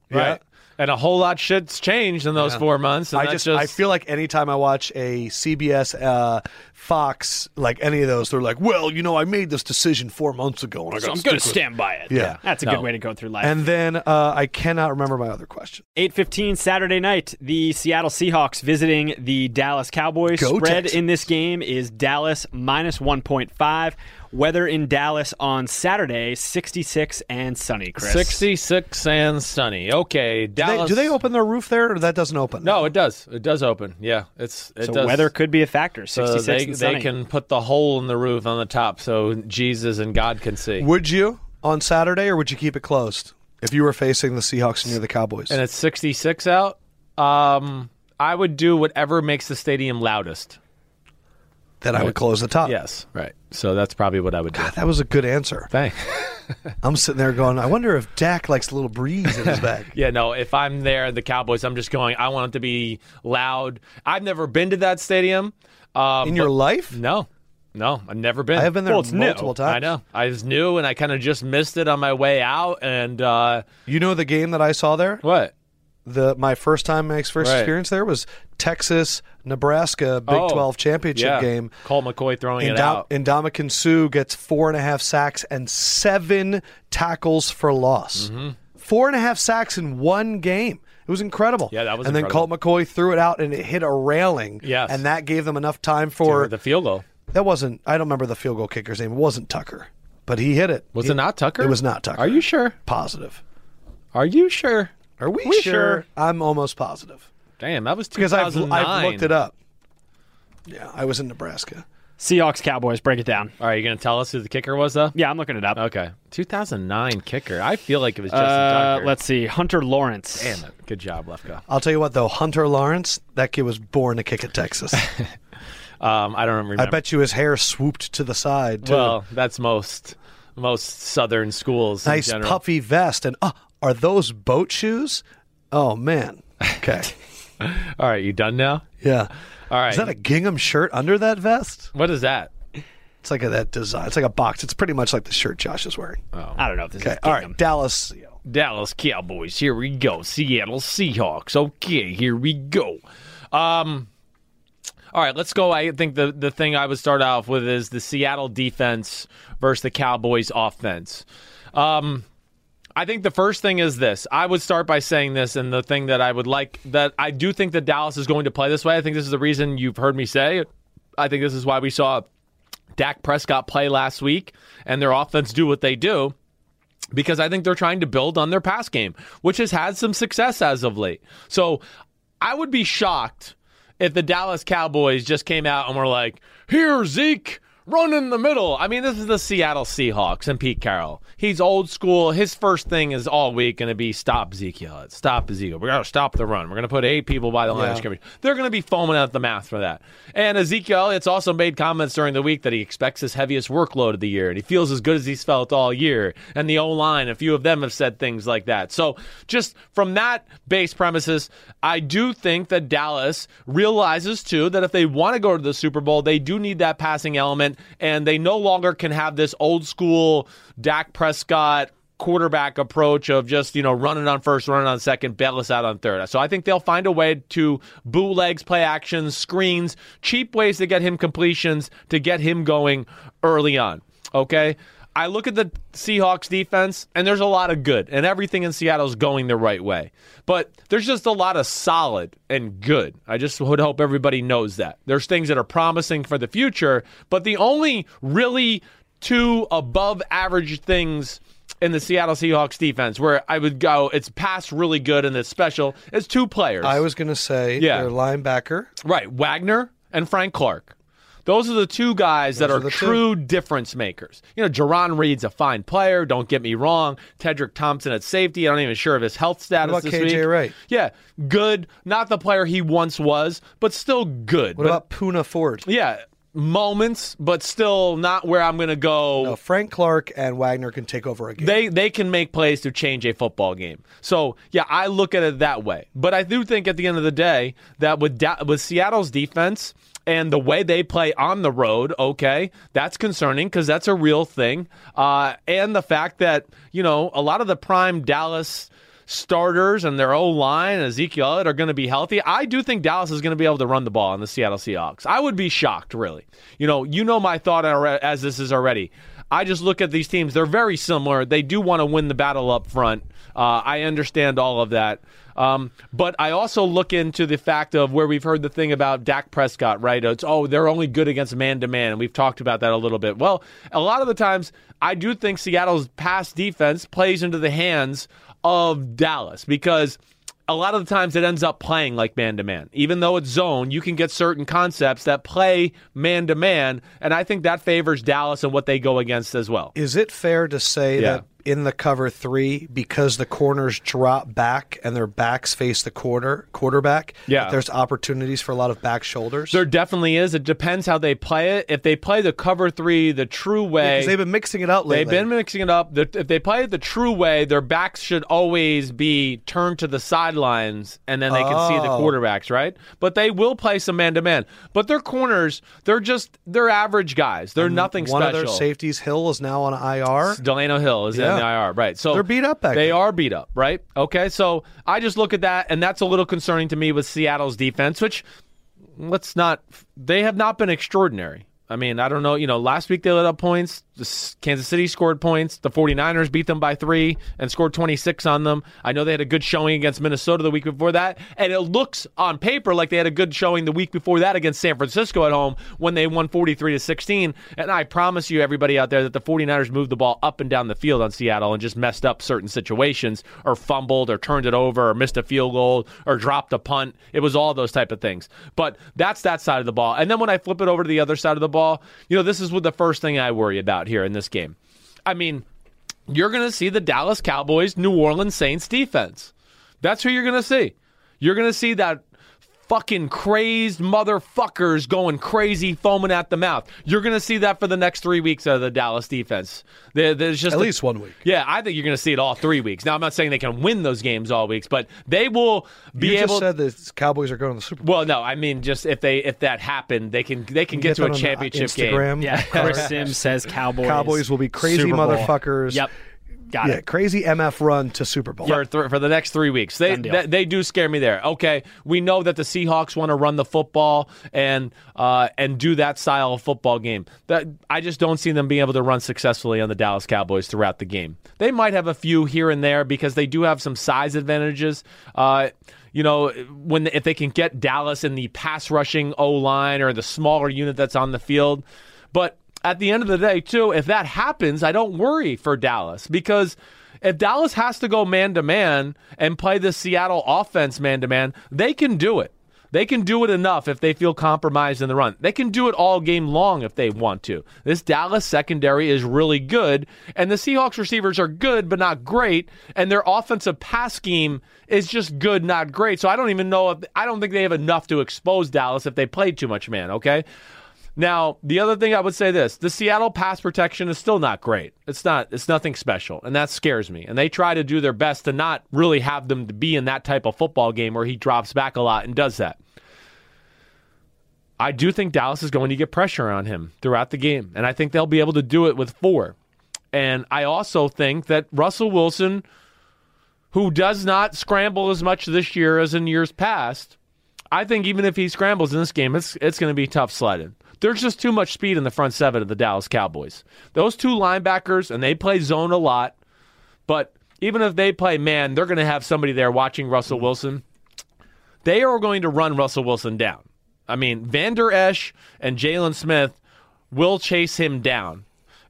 right. And a whole lot shit's changed in those four months. And I that's just, I feel like anytime I watch a CBS, uh, Fox, like any of those, they're like, well, you know, I made this decision four months ago, and I so I'm going to stick it." stand by it. Yeah. That's a No. good way to go through life. And then uh, I cannot remember my other question. 8:15 Saturday night, the Seattle Seahawks visiting the Dallas Cowboys. Go Spread Texans. in this game is Dallas minus 1.5. Weather in Dallas on Saturday, 66 and sunny, Chris. 66 and sunny. Okay, Do Dallas. they, do they open their roof there, or that doesn't open? No, it does. It does open. Yeah, it's it So does. weather could be a factor. So 66 they, and they can put the hole in the roof on the top so Jesus and God can see. Would you on Saturday, or would you keep it closed if you were facing the Seahawks and you're the Cowboys? and it's 66 out. Um, I would do whatever makes the stadium loudest. Then I would close the top. Yes, right. So that's probably what I would do. That was a good answer. Thanks. I'm sitting there going, I wonder if Dak likes a little breeze in his bag. Yeah, no, if I'm there, the Cowboys, I'm just going, I want it to be loud. I've never been to that stadium. Um, In your life? No, no, I've never been. I have been there Well, it's new. multiple times. I know. I was new and I kind of just missed it on my way out. And uh, You know the game that I saw there? what? The my first time, my first Right. experience there was Texas, Nebraska, Big Oh, 12 championship yeah. game. Colt McCoy throwing it Indom- out. Ndamukong Suh gets four and a half sacks and seven tackles for loss. Mm-hmm. Four and a half sacks in one game. It was incredible. Yeah, that was And then Colt. McCoy threw it out and it hit a railing. Yes. And that gave them enough time for the field goal. that wasn't I don't remember the field goal kicker's name. It wasn't Tucker. But he hit it. Was He- it not Tucker? It was not Tucker. Are you sure? positive? Are you sure? Are we, We sure? sure? I'm almost positive. Damn, that was Because I've, I've looked it up. Yeah, I was in Nebraska. Seahawks, Cowboys, break it down. All right, you going to tell us who the kicker was, though? Yeah, I'm looking it up. Okay. 2009 kicker. I feel like it was Justin Uh, Tucker. let's see. Hunter Lawrence. Damn it. Good job, Lefkoe. I'll tell you what though, Hunter Lawrence, that kid was born to kick at Texas. Um, I don't remember. I bet you his hair swooped to the side too. Well, that's most most southern schools. nice in general. puffy vest and oh, are those boat shoes? Oh man. Okay. All right, you done now? yeah. All right. Is that a gingham shirt under that vest? what is that? It's like a, that design. It's like a box. It's pretty much like the shirt Josh is wearing. Oh. I don't know if this Okay. is All Gingham. right. Dallas. you know. Dallas Cowboys. Here we go. Seattle Seahawks. Okay, here we go. Um, all right, let's go. I think the the thing I would start off with is the Seattle defense versus the Cowboys offense. Um, I think the first thing is this. I would start by saying this, and the thing that I would like that I do think that Dallas is going to play this way. I think this is the reason you've heard me say. I think this is why we saw Dak Prescott play last week, and their offense do what they do because I think they're trying to build on their pass game, which has had some success as of late. So I would be shocked if the Dallas Cowboys just came out and were like, here, Zeke, run in the middle. I mean, this is the Seattle Seahawks and Pete Carroll. He's old school. His first thing is all week going to be stop Ezekiel. Stop Ezekiel. We're going to stop the run. We're going to put eight people by the line of scrimmage. They're going to be foaming at the mouth for that. And Ezekiel Elliott's also made comments during the week that he expects his heaviest workload of the year and he feels as good as he's felt all year. And the O line, a few of them have said things like that. So just from that base premises, I do think that Dallas realizes too that if they want to go to the Super Bowl, they do need that passing element and they no longer can have this old school Dak Prescott quarterback approach of just, you know, running on first, running on second, bail us out on third. So I think they'll find a way to bootlegs, play actions, screens, cheap ways to get him completions, to get him going early on. Okay? I look at the Seahawks defense, and there's a lot of good, and everything in Seattle's going the right way. But there's just a lot of solid and good. I just would hope everybody knows that. There's things that are promising for the future, but the only really two above average things in the Seattle Seahawks defense where I would go, it's pass really good and it's special, is two players. I was going to say Yeah. their linebacker. Right, Wagner and Frank Clark. Those are the two guys that are, are the two. true difference makers. You know, Jarran Reed's a fine player. Don't get me wrong. Tedric Thompson at safety. I'm not even sure of his health status What about this KJ week. Wright? Yeah, good. Not the player he once was, but still good. What But- about Poona Ford? yeah, moments, but still not where I'm going to go. No, Frank Clark and Wagner can take over a game. They they can make plays to change a football game. So yeah, I look at it that way. But I do think at the end of the day that with da- with Seattle's defense and the way they play on the road, okay, that's concerning because that's a real thing. Uh, and the fact that you know a lot of the prime Dallas starters and their O line, Ezekiel Elliott, are going to be healthy. I do think Dallas is going to be able to run the ball on the Seattle Seahawks. I would be shocked, really. You know, you know my thought as this is already. I just look at these teams. They're very similar. They do want to win the battle up front. Uh, I understand all of that. Um, but I also look into the fact of where we've heard the thing about Dak Prescott, right? It's, oh, they're only good against man to man. And we've talked about that a little bit. Well, a lot of the times, I do think Seattle's pass defense plays into the hands of Dallas because a lot of the times it ends up playing like man to man. Even though it's zone, you can get certain concepts that play man to man, and I think that favors Dallas and what they go against as well. Is it fair to say Yeah. that in the cover three, because the corners drop back and their backs face the quarter quarterback, Yeah. there's opportunities for a lot of back shoulders? There definitely is. It depends how they play it. If they play the cover three the true way, Because they've been mixing it up lately. They've been mixing it up. If they play it the true way, their backs should always be turned to the sidelines, and then they can see the Oh. quarterbacks, right? But they will play some man to man. But their corners, they're just they're average guys. They're nothing One special. of their safeties, Hill, is now on IR. Delano Hill is in Yeah. the IR, right? So They're beat up They are beat up, right? Okay, so I just look at that, and that's a little concerning to me with Seattle's defense, which let's not. They have not been extraordinary. I mean, I don't know. You know, last week they let up points. Kansas City scored points. The 49ers beat them by three and scored 26 on them. I know they had a good showing against Minnesota the week before that. And it looks on paper like they had a good showing the week before that against San Francisco at home when they won 43 to 16. And I promise you, everybody out there, that the 49ers moved the ball up and down the field on Seattle and just messed up certain situations or fumbled or turned it over or missed a field goal or dropped a punt. It was all those type of things. But that's that side of the ball. And then when I flip it over to the other side of the ball, you know, this is what the first thing I worry about here in this game. I mean, you're going to see the Dallas Cowboys, New Orleans Saints defense. That's who you're going to see. You're going to see that fucking crazed motherfuckers going crazy, foaming at the mouth. You're going to see that for the next three weeks of the Dallas defense. There- There's just At a- least one week. Yeah, I think you're going to see it all three weeks. Now, I'm not saying they can win those games all weeks, but they will be You able. just said the Cowboys are going to the Super Bowl. well, no, I mean just if they if that happened, they can they can get, Get to a on the championship game. Yeah, Chris Simms says Cowboys. Cowboys will be crazy motherfuckers. Yep, got Yeah, it. crazy MF run to Super Bowl. for th- for the next three weeks. They, Done they they do scare me there. Okay, we know that the Seahawks want to run the football and uh, and do that style of football game. That I just don't see them being able to run successfully on the Dallas Cowboys throughout the game. They might have a few here and there because they do have some size advantages. Uh, you know, when if they can get Dallas in the pass rushing O line or the smaller unit that's on the field, but at the end of the day, too, if that happens, I don't worry for Dallas because if Dallas has to go man to man and play the Seattle offense man to man, they can do it. They can do it enough if they feel compromised in the run. They can do it all game long if they want to. This Dallas secondary is really good, and the Seahawks receivers are good but not great, and their offensive pass scheme is just good, not great. So I don't even know if I don't think they have enough to expose Dallas if they play too much man, okay? Now, the other thing I would say this, the Seattle pass protection is still not great. It's not it's nothing special, and that scares me. And they try to do their best to not really have them to be in that type of football game where he drops back a lot and does that. I do think Dallas is going to get pressure on him throughout the game, and I think they'll be able to do it with four. And I also think that Russell Wilson, who does not scramble as much this year as in years past, I think even if he scrambles in this game, it's it's going to be tough sledding. There's just too much speed in the front seven of the Dallas Cowboys. Those two linebackers, and they play zone a lot, but even if they play man, they're going to have somebody there watching Russell Wilson. They are going to run Russell Wilson down. I mean, Vander Esch and Jaylon Smith will chase him down.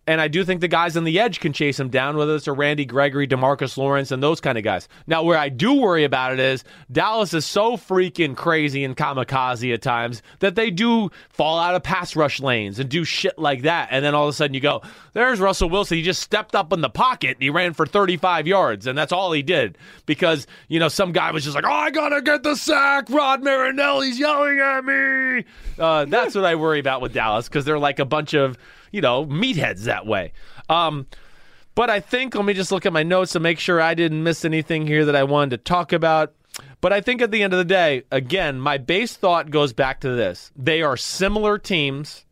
And I do think the guys on the edge can chase him down, whether it's a Randy Gregory, Demarcus Lawrence, and those kind of guys. Now, where I do worry about it is Dallas is so freaking crazy and kamikaze at times that they do fall out of pass rush lanes and do shit like that. And then all of a sudden you go, there's Russell Wilson. He just stepped up in the pocket and he ran for 35 yards. And that's all he did because, you know, some guy was just like, oh, I got to get the sack. Rod Marinelli's yelling at me. Uh, that's what I worry about with Dallas because they're like a bunch of you know, meatheads that way. Um, but I think, let me just look at my notes to make sure I didn't miss anything here that I wanted to talk about. But I think at the end of the day, again, my base thought goes back to this. They are similar teams.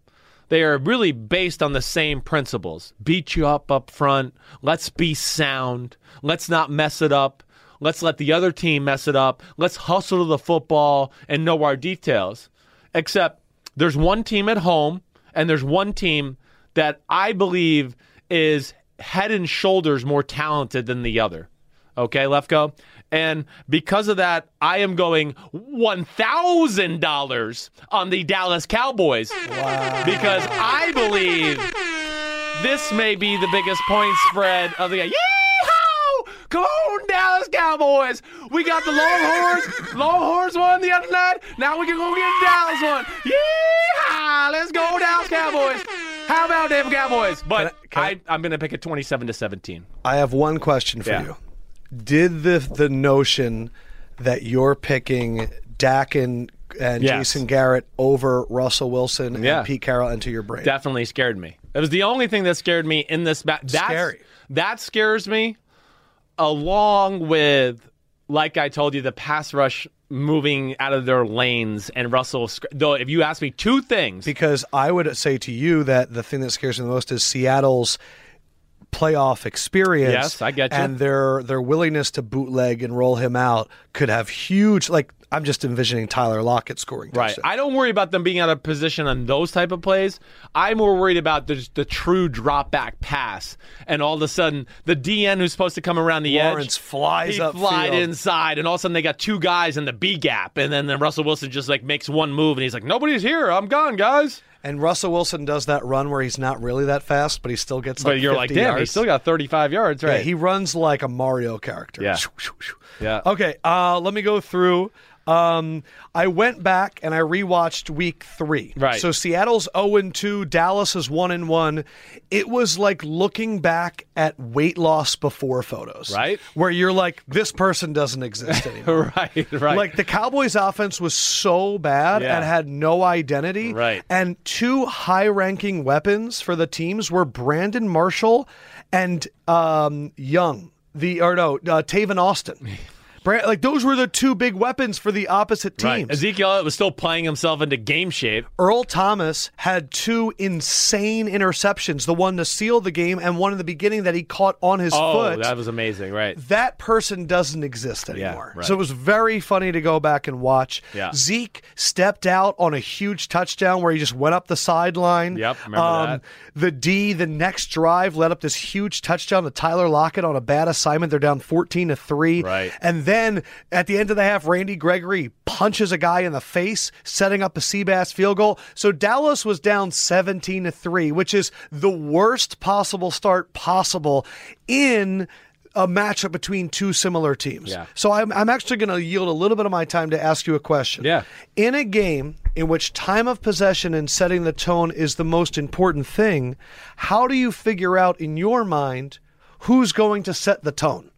They are really based on the same principles. Beat you up up front. Let's be sound. Let's not mess it up. Let's let the other team mess it up. Let's hustle to the football and know our details. Except there's one team at home and there's one team that I believe is head and shoulders more talented than the other. Okay, Lefkoe? And because of that, I am going $1,000 on the Dallas Cowboys. Because I believe this may be the biggest point spread of the game. Yeehaw! Come on, Dallas Cowboys. We got the Longhorns. Longhorns won the other night. Now we can go get Dallas one. Yeehaw! Let's go, Dallas Cowboys. How about them Cowboys? But Can I- I, I'm going to pick a 27 to 17. I have one question for Yeah. you. Did the the notion that you're picking Dak and, and Yes. Jason Garrett over Russell Wilson Yeah. and Pete Carroll into your brain? definitely scared me. It was the only thing that scared me in this match. That's, Scary. That scares me, along with, like I told you, the pass rush moving out of their lanes and Russell. Though, if you ask me two things, because I would say to you that the thing that scares me the most is Seattle's playoff experience. Yes, I get you. And their their willingness to bootleg and roll him out could have huge. Like I'm just envisioning Tyler Lockett scoring. Right. touchdowns. I don't worry about them being out of position on those type of plays. I'm more worried about the, the true drop back pass, and all of a sudden the DN who's supposed to come around the Lawrence edge flies he upfield. flied inside, and all of a sudden they got two guys in the B gap, and then, then Russell Wilson just like makes one move, and he's like, "Nobody's here. I'm gone, guys." And Russell Wilson does that run where he's not really that fast, but he still gets. But like you're 50 like, "Damn, yards. he still got 35 yards, Yeah, right?" he runs like a Mario character. Yeah. Yeah. Okay, uh, let me go through. Um, I went back and I rewatched week three. Right. So Seattle's 0 2, Dallas is 1 1. It was like looking back at weight loss before photos. Right. Where you're like, this person doesn't exist anymore. right, right. Like the Cowboys' offense was so bad Yeah. and had no identity. Right. And two high ranking weapons for the teams were Brandon Marshall and um, Young. The or no, uh, Tavon Austin. Brand, like those were the two big weapons for the opposite teams. right. Ezekiel was still playing himself into game shape. Earl Thomas had two insane interceptions, the one to seal the game and one in the beginning that he caught on his Oh, foot. that was amazing, right? that person doesn't exist anymore. right. So it was very funny to go back and watch. Yeah. Zeke stepped out on a huge touchdown where he just went up the sideline. Um, Yep, remember that. The D, the next drive, led up this huge touchdown to Tyler Lockett on a bad assignment. They're down 14 to 3. Right. And then at the end of the half, Randy Gregory punches a guy in the face, setting up a Seabass field goal. So Dallas was down 17 to 3, which is the worst possible start possible in a matchup between two similar teams. Yeah. So I'm, I'm actually going to yield a little bit of my time to ask you a question. Yeah. In a game in which time of possession and setting the tone is the most important thing, how do you figure out in your mind who's going to set the tone?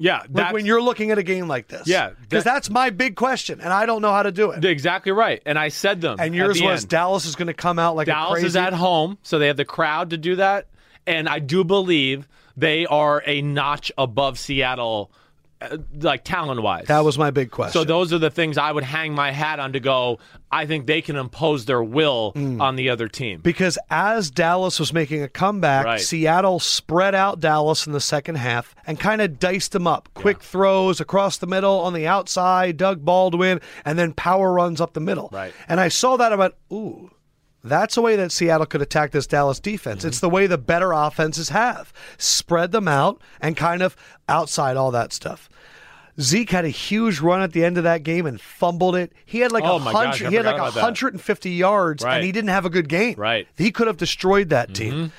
Yeah, Like when you're looking at a game like this. Yeah, Because that- that's my big question, and I don't know how to do it. exactly right. And I said them. and yours the was end. Dallas is going to come out like a Dallas crazy. is at home, so they have the crowd to do that. And I do believe they are a notch above Seattle, like talent wise. that was my big question. so those are the things I would hang my hat on to go. I think they can impose their will Mm. on the other team. because as Dallas was making a comeback, Right. Seattle spread out Dallas in the second half and kind of diced them up. Quick throws across the middle on the outside, Doug Baldwin, and then power runs up the middle. Right. And I saw that I went, ooh. That's a way that Seattle could attack this Dallas defense. Mm-hmm. It's the way the better offenses have. Spread them out and kind of outside all that stuff. Zeke had a huge run at the end of that game and fumbled it. He had like Oh a gosh, He had like about that. 150 yards, Right. and he didn't have a good game. Right. Mm-hmm. He could have destroyed that team.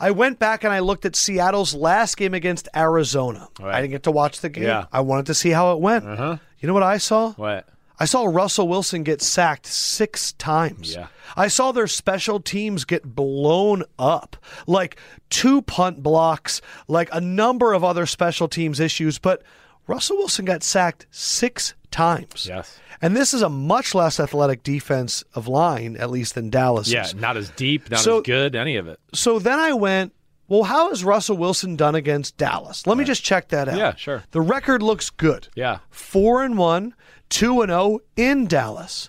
I went back and I looked at Seattle's last game against Arizona. Right. I didn't get to watch the game. Yeah. I wanted to see how it went. Uh-huh. You know what I saw? What? I saw Russell Wilson get sacked six times. Yeah. I saw their special teams get blown up, like two punt blocks, like a number of other special teams issues. But Russell Wilson got sacked six times. Yes. And this is a much less athletic defense of line, at least than Dallas. Yeah, not as deep, not So- as good, any of it. So then I went, well, how has Russell Wilson done against Dallas? Let me just check that out. Yeah, sure. The record looks good. Yeah. Four and one, two and zero in Dallas.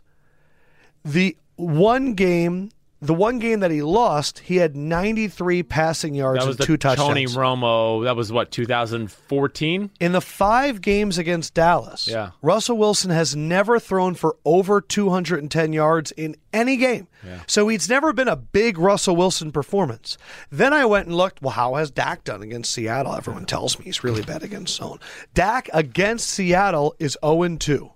The one game the one game that he lost, he had 93 passing yards That was and the two touchdowns. Tony Romo. That was what 2014. In the five games against Dallas, Yeah. Russell Wilson has never thrown for over 210 yards in any game. Yeah. So he's never been a big Russell Wilson performance. Then I went and looked, well, how has Dak done against Seattle? Everyone tells me he's really bad against zone. Dak against Seattle is 0 2.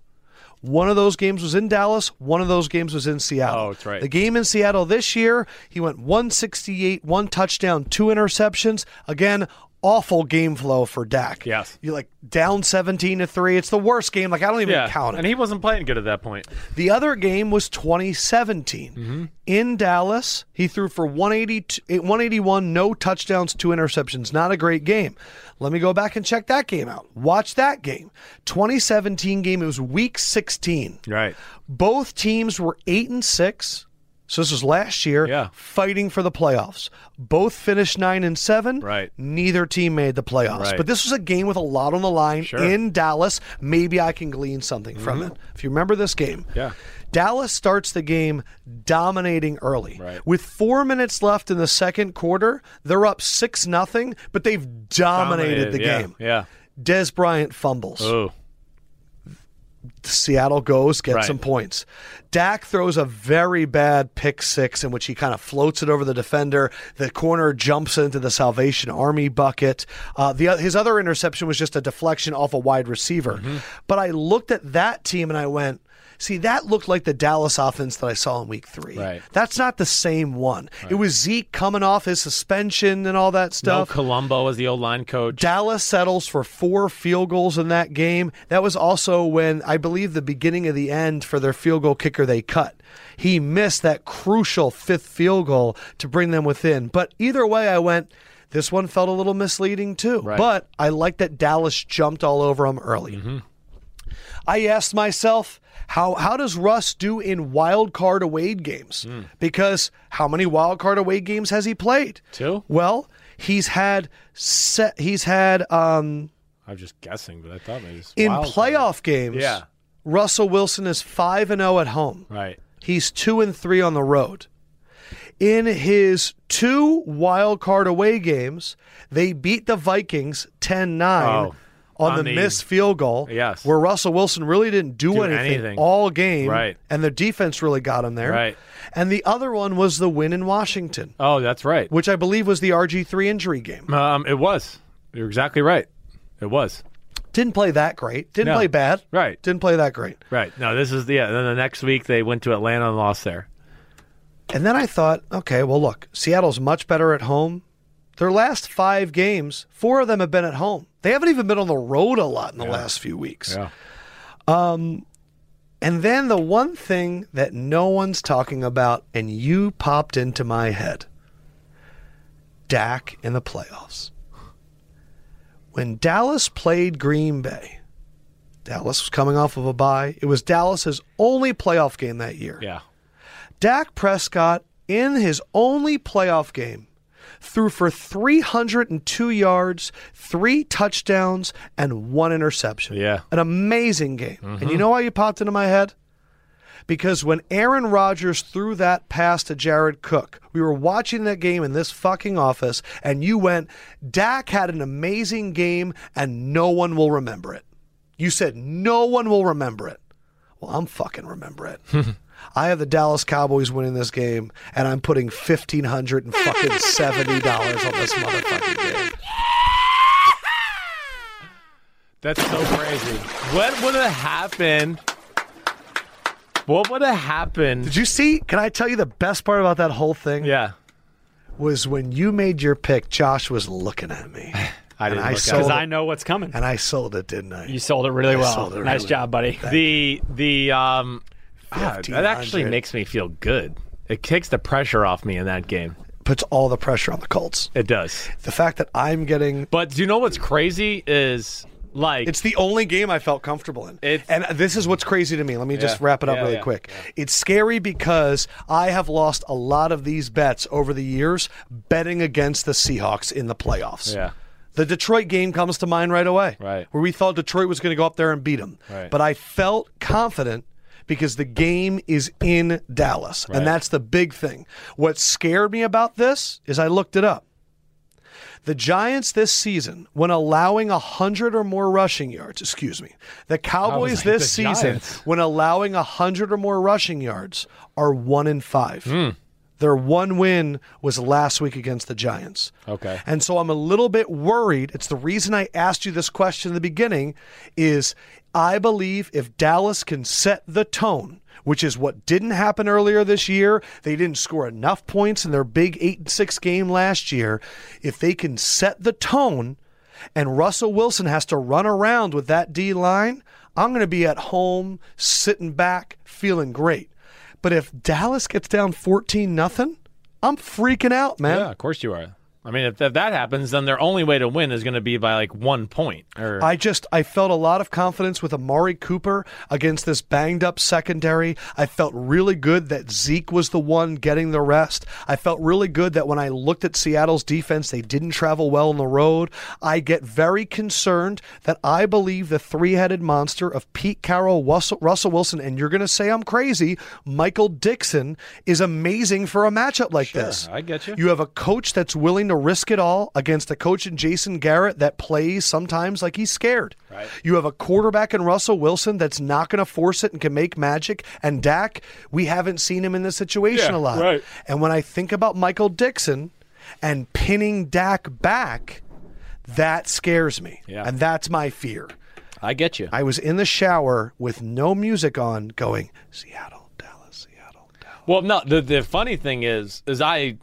One of those games was in Dallas. One of those games was in Seattle. Oh, that's right. The game in Seattle this year, he went 168, one touchdown, two interceptions. Again, awful game flow for Dak. Yes. You're like down 17 to 3. It's the worst game. Like I don't even Yeah, count it. and he wasn't playing good at that point. The other game was 2017. Mm-hmm. In Dallas, he threw for 180, 181, no touchdowns, two interceptions. Not a great game. Let me go back and check that game out. Watch that game. 2017 game, it was week 16. Right. Both teams were 8 and 6. So this was last year, Yeah. fighting for the playoffs. Both finished nine and seven. Right. Neither team made the playoffs. Right. But this was a game with a lot on the line Sure. Mm-hmm. in Dallas. Maybe I can glean something from it. If you remember this game, Yeah. Dallas starts the game dominating early. Right. With four minutes left in the second quarter, they're up six nothing, but they've dominated, the yeah, game. Yeah. Dez Bryant fumbles. Oh. Seattle goes, gets Right. some points. Dak throws a very bad pick six in which he kind of floats it over the defender. The corner jumps into the Salvation Army bucket. Uh, the his other interception was just a deflection off a wide receiver. Mm-hmm. But I looked at that team and I went, "See, that looked like the Dallas offense that I saw in Week Three. Right. That's not the same one. It was Zeke coming off his suspension and all that No stuff. Colombo as the old line coach. Dallas settles for four field goals in that game. That was also when I believe the beginning of the end for their field goal kicker they cut. He missed that crucial fifth field goal to bring them within. But either way, I went. This one felt a little misleading too. Right. But I like that Dallas jumped all over them early. Mm-hmm. I asked myself, how how does Russ do in wild card away games? Because how many wild card away games has he played? Two? Well, he's had set, he's had um, I'm just guessing, but I thought maybe in playoff games. Yeah. Russell Wilson is five and zero at home. Right. He's two and three on the road. In his two wild card away games, they beat the Vikings 10 9 Oh, on, on the, the- missed field goal. Yes. Where Russell Wilson really didn't do, Do anything, anything. all game. Right. And the defense really got him there. Right. And the other one was the win in Washington, Oh, that's right. which I believe was the RG3 injury game. Um, it was. You're exactly right. It was. Didn't play that great. Didn't No. play bad. Right. Didn't play that great. Right. No, this is yeah. Then the next week they went to Atlanta and lost there. And then I thought, okay, well, look, Seattle's much better at home. Their last five games, four of them have been at home. They haven't even been on the road a lot in the last few weeks. Yeah. Um, And then the one thing that no one's talking about, and you popped into my head Dak in the playoffs. When Dallas played Green Bay, Dallas was coming off of a bye. It was Dallas's only playoff game that year. Yeah. Dak Prescott, in his only playoff game, threw for 302 yards, three touchdowns, and one interception. Yeah. An amazing game. And mm-hmm. you know why you popped into my head? Because when Aaron Rodgers threw that pass to Jared Cook, we were watching that game in this fucking office, and you went, Dak had an amazing game, and no one will remember it. You said, no one will remember it. Well, I'm fucking remember it. I have the Dallas Cowboys winning this game, and I'm putting fifteen hundred and fucking seventy dollars on this motherfucking game. That's so crazy. What would have happened? What would have happened? Did you see? Can I tell you the best part about that whole thing? Yeah. Was when you made your pick, Josh was looking at me, I didn't I look saw- at Because Sold I know what's coming. and I sold it, didn't I? You sold it really well. sold it nice really job, buddy. it. the the um ah, that actually makes me feel good. It takes the pressure off me in that game. Puts all the pressure on the Colts. It does. The fact that I'm getting But do you know what's crazy is like It's the only game I felt comfortable in. It's- and this is what's crazy to me. Let me just wrap it up Yeah, really yeah, quick. It's scary because I have lost a lot of these bets over the years betting against the Seahawks in the playoffs. Yeah. The Detroit game comes to mind right away. Right. Where we thought Detroit was going to go up there and beat them. Right. But I felt confident because the game is in Dallas. And that's the big thing. What scared me about this is I looked it up. The Giants this season, when allowing 100 or more rushing yards, excuse me, the Cowboys like, this the season, when allowing 100 or more rushing yards, are 1 in 5. Hmm. Their one win was last week against the Giants. Okay. And so I'm a little bit worried. It's the reason I asked you this question in the beginning is I believe if Dallas can set the tone, which is what didn't happen earlier this year, they didn't score enough points in their big 8 and 6 game last year. If they can set the tone and Russell Wilson has to run around with that D line, I'm going to be at home sitting back feeling great. But if Dallas gets down 14 nothing, I'm freaking out, man. Yeah, of course you are. I mean, if, if that happens, then their only way to win is going to be by like one point. Or I just I felt a lot of confidence with Amari Cooper against this banged up secondary. I felt really good that Zeke was the one getting the rest. I felt really good that when I looked at Seattle's defense, they didn't travel well on the road. I get very concerned that I believe the three-headed monster of Pete Carroll, Russell, Russell Wilson, and you're going to say I'm crazy, Michael Dickson is amazing for a matchup like this. I get you. You have a coach that's willing to risk it all against a coach in Jason Garrett that plays sometimes like he's scared. Right. You have a quarterback in Russell Wilson that's not going to force it and can make magic. And Dak, we haven't seen him in this situation Yeah, a lot. right. And when I think about Michael Dickson and pinning Dak back, that scares me. Yeah. And that's my fear. I get you. I was in the shower with no music on going, Seattle, Dallas, Seattle, Dallas. Well, no. The the funny thing is, is I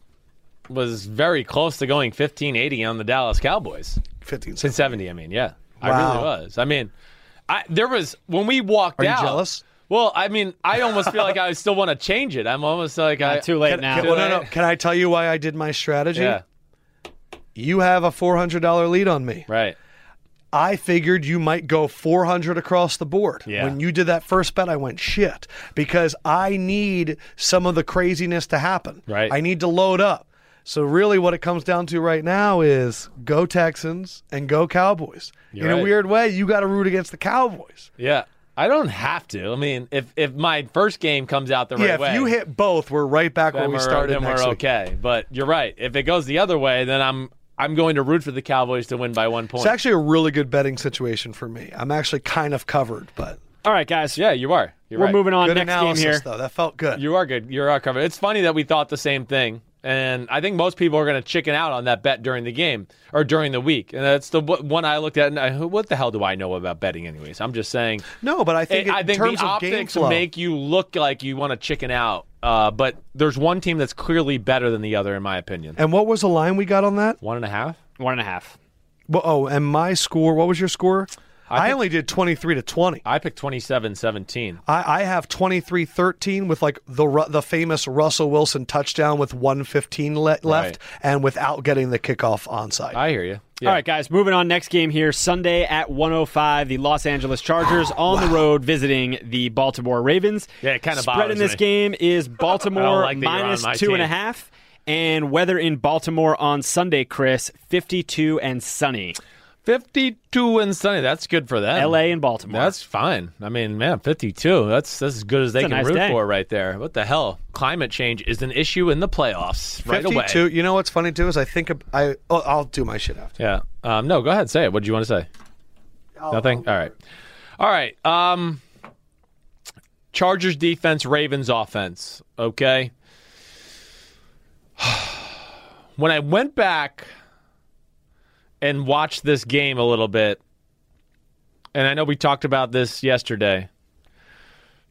was very close to going 15-80 on the Dallas Cowboys. 1570, I mean, yeah. I really was. I mean, I there was when we walked Are you out. jealous? Well, I mean, I almost feel like I still want to change it. I'm almost like I too late Can, now. can- well, no, no. Can I tell you why I did my strategy? Yeah, You have a $400 lead on me. right. I figured you might go 400 across the board. Yeah. When you did that first bet, I went shit because I need some of the craziness to happen. Right. I need to load up. So really, what it comes down to right now is go Texans and go Cowboys. You're In a weird way, you got to root against the Cowboys. Yeah. I don't have to. I mean, if if my first game comes out the right yeah, way, if you hit both, we're right back where we we're, started then we're week. okay. But you're right. If it goes the other way, then I'm I'm going to root for the Cowboys to win by one point. It's actually a really good betting situation for me. I'm actually kind of covered, but All right, guys. yeah, you are. You're We're right. moving on. good Next game here. though. That felt good. You are good. You are covered. It's funny that we thought the same thing, and I think most people are going to chicken out on that bet during the game or during the week. And that's the one I looked at. And I, what the hell do I know about betting, anyways? I'm just saying. no, but I think I in think terms the of optics flow, make you look like you want to chicken out. Uh, but there's one team that's clearly better than the other, in my opinion. And what was the line we got on that? One and a half. One and a half. Well, oh, and my score. What was your score? I, think- only did twenty three to twenty. I picked 27-17. I, I have 23-13 with like the the famous Russell Wilson touchdown with one fifteen le- left, Right. and without getting the kickoff onside. I hear you. Yeah. All right, guys, moving on. Next game here, Sunday at 105, the Los Angeles Chargers on the road visiting the Baltimore Ravens. Yeah, it kinda Spread in this me. game is Baltimore like that you're on minus my two and a half, and weather in Baltimore on Sunday, Chris, 52 and sunny. 52 and sunny. That's good for them. L.A. and Baltimore. That's fine. I mean, man, 52. That's that's as good as they can nice root day. for right there. What the hell? Climate change is an issue in the playoffs right away. You know what's funny too is I think I oh, I'll do my shit after. Yeah. Um, no, go ahead. Say it. What do you want to say? Nothing. All right. All right. Um, Chargers defense, Ravens offense. Okay. when I went back and watch this game a little bit, and I know we talked about this yesterday,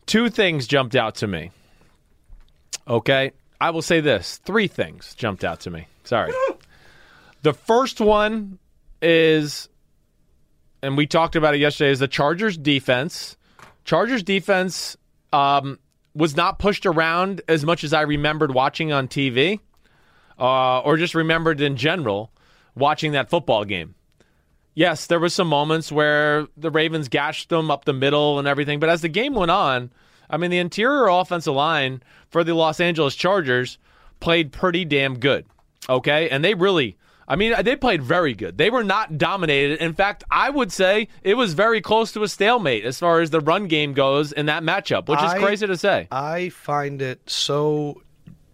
two things jumped out to me. Okay. I will say this three things jumped out to me. Sorry. The first one is, and we talked about it yesterday, is the Chargers defense. Chargers defense um, was not pushed around as much as I remembered watching on TV, uh, or just remembered in general watching that football game. Yes, there was some moments where the Ravens gashed them up the middle and everything, but as the game went on, I mean, the interior offensive line for the Los Angeles Chargers played pretty damn good. Okay, and they really, I mean, they played very good. They were not dominated. In fact, I would say it was very close to a stalemate as far as the run game goes in that matchup, which is I- crazy to say. I find it so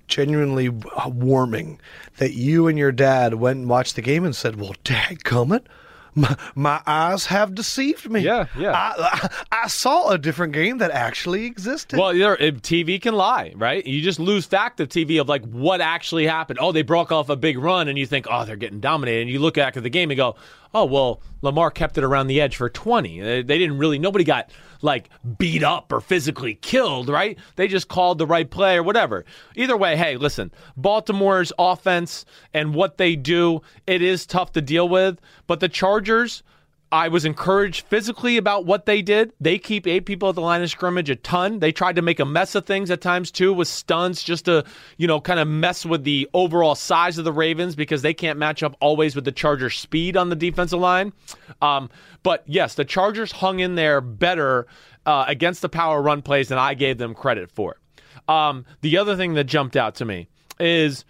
genuinely uh, warming that you and your dad went and watched the game and said, "Well, dadgummit, my, my eyes have deceived me. Yeah, yeah. I, I, I saw a different game that actually existed. Well, TV can lie, right? You just lose fact of TV of like what actually happened. Oh, they broke off a big run, and you think, oh, they're getting dominated. And you look back at the game and go, oh, well, Lamar kept it around the edge for 20. They, they didn't really, nobody got like beat up or physically killed, right? They just called the right play or whatever. Either way, hey, listen, Baltimore's offense and what they do, it is tough to deal with, but the Chargers. I was encouraged physically about what they did. They keep eight people at the line of scrimmage a ton. They tried to make a mess of things at times too with stunts just to, you know, kind of mess with the overall size of the Ravens because they can't match up always with the Chargers' speed on the defensive line. Um, but yes, the Chargers hung in there better uh, against the power run plays than I gave them credit for. Um, the other thing that jumped out to me is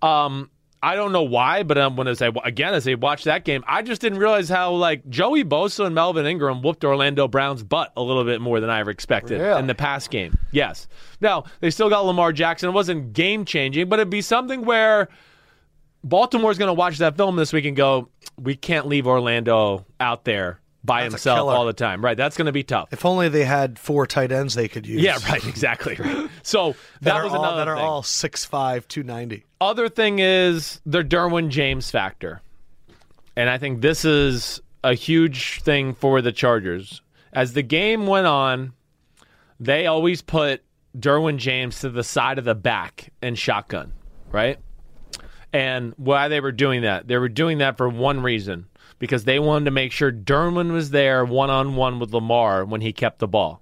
um, I don't know why, but um, when I again as I watched that game, I just didn't realize how like Joey Bosa and Melvin Ingram whooped Orlando Brown's butt a little bit more than I ever expected Really? in the past game. Yes. Now they still got Lamar Jackson. It wasn't game changing, but it'd be something where Baltimore's going to watch that film this week and go, "We can't leave Orlando out there by That's himself all the time." Right? That's going to be tough. if only they had four tight ends they could use. Yeah, right. Exactly. So that, That, was all, another that are thing. all 6'5", 290. other thing is the Derwin James factor. And I think this is a huge thing for the Chargers. As the game went on, they always put Derwin James to the side of the back and shotgun, right? And why they were doing that, they were doing that for one reason because they wanted to make sure Derwin was there one on one with Lamar when he kept the ball.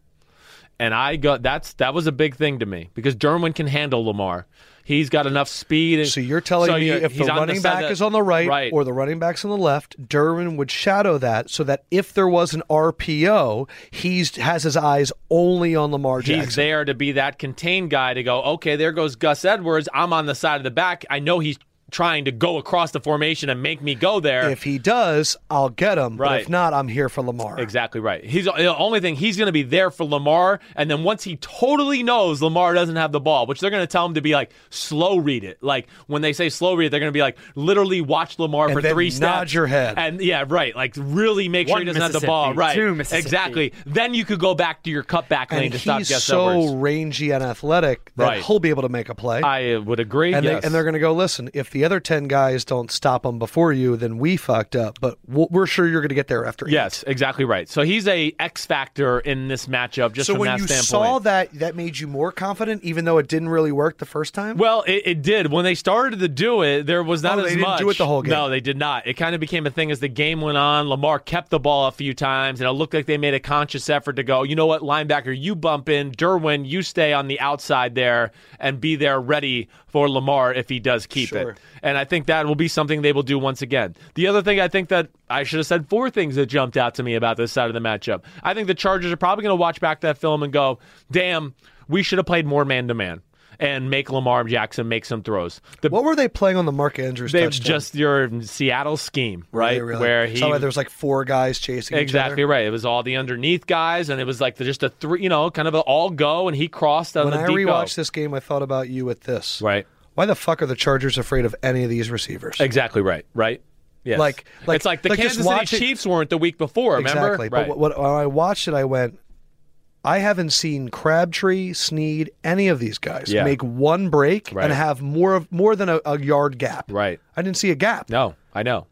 And I got that's that was a big thing to me because Derwin can handle Lamar. He's got enough speed. And, So you're telling so me if the running side back that- is on the right, right. or the running back's on the left, Derwin would shadow that so that if there was an RPO, he's has his eyes only on Lamar Jackson. He's there to be that contained guy to go, okay, there goes Gus Edwards. I'm on the side of the back. I know he's trying to go across the formation and make me go there. If he does, I'll get him. But Right. if not, I'm here for Lamar. Exactly right. He's the only thing he's going to be there for Lamar, and then once he totally knows Lamar doesn't have the ball, which they're going to tell him to be like slow read it. Like when they say slow read it, they're going to be like literally watch Lamar And for then three nod steps. your head. and yeah, right. Like really make sure he doesn't have the ball. Right. two Mississippi. Exactly. Then you could go back to your cutback lane and to stop he's Gus so Edwards. rangy and athletic that Right. he'll be able to make a play. I would agree. and, yes. they, and they're going to go, listen, if the other 10 guys don't stop him before you, then we fucked up. But we're sure you're going to get there after eight. Yes, exactly right. So he's a X factor in this matchup, just So when you standpoint. saw that, that made you more confident, even though it didn't really work the first time? Well, it, it did. When they started to do it, there was not Oh, as much. do it the whole game. No, they did not. It kind of became a thing as the game went on. Lamar kept the ball a few times, and it looked like they made a conscious effort to go, you know what, linebacker, you bump in. Derwin, you stay on the outside there and be there ready for Lamar if he does keep Sure. it. And I think that will be something they will do once again. The other thing I think that I should have said four things that jumped out to me about this side of the matchup. I think the Chargers are probably going to watch back that film and go, damn, we should have played more man to man and make Lamar Jackson make some throws. The, what were they playing on the Mark Andrews they touchdown? just your Seattle scheme, right? really? Where he So there was like four guys chasing exactly each other? right. It was all the underneath guys, and it was like the, just a three, you know, kind of an all go, and he crossed on When the I deep go. rewatched this game, I thought about you with this. Right. Why the fuck are the Chargers afraid of any of these receivers? Exactly right. Right. Yes. Like- like- it's like the like Kansas City Chiefs weren't the week before. Remember? Exactly. Right. But what, when I watched it, I went, I haven't seen Crabtree, Snead, any of these guys Yeah. make one break Right. and have more of more than a, a yard gap. right. I didn't see a gap. No, I know.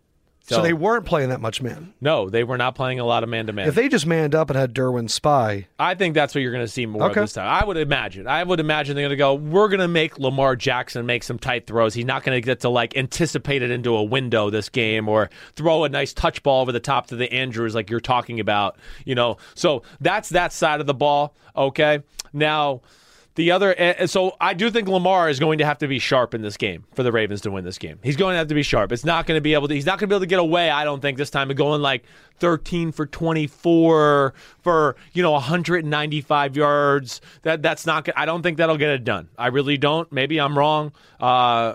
So, they weren't playing that much man. no, they were not playing a lot of man to man. If they just manned up and had Derwin spy, I think that's what you're going to see more Okay. of this time. I would imagine. I would imagine they're going to go. We're going to make Lamar Jackson make some tight throws. He's not going to get to like anticipate it into a window this game or throw a nice touch ball over the top to the Andrews like you're talking about. You know, so that's that side of the ball. Okay, now. The other, eh, so I do think Lamar is going to have to be sharp in this game for the Ravens to win this game. He's going to have to be sharp. It's not going to be able to. He's not going to be able to get away. I don't think this time of going like 13 for 24 for you know 195 yards. That that's not. I don't think that'll get it done. I really don't. Maybe I'm wrong. Uh,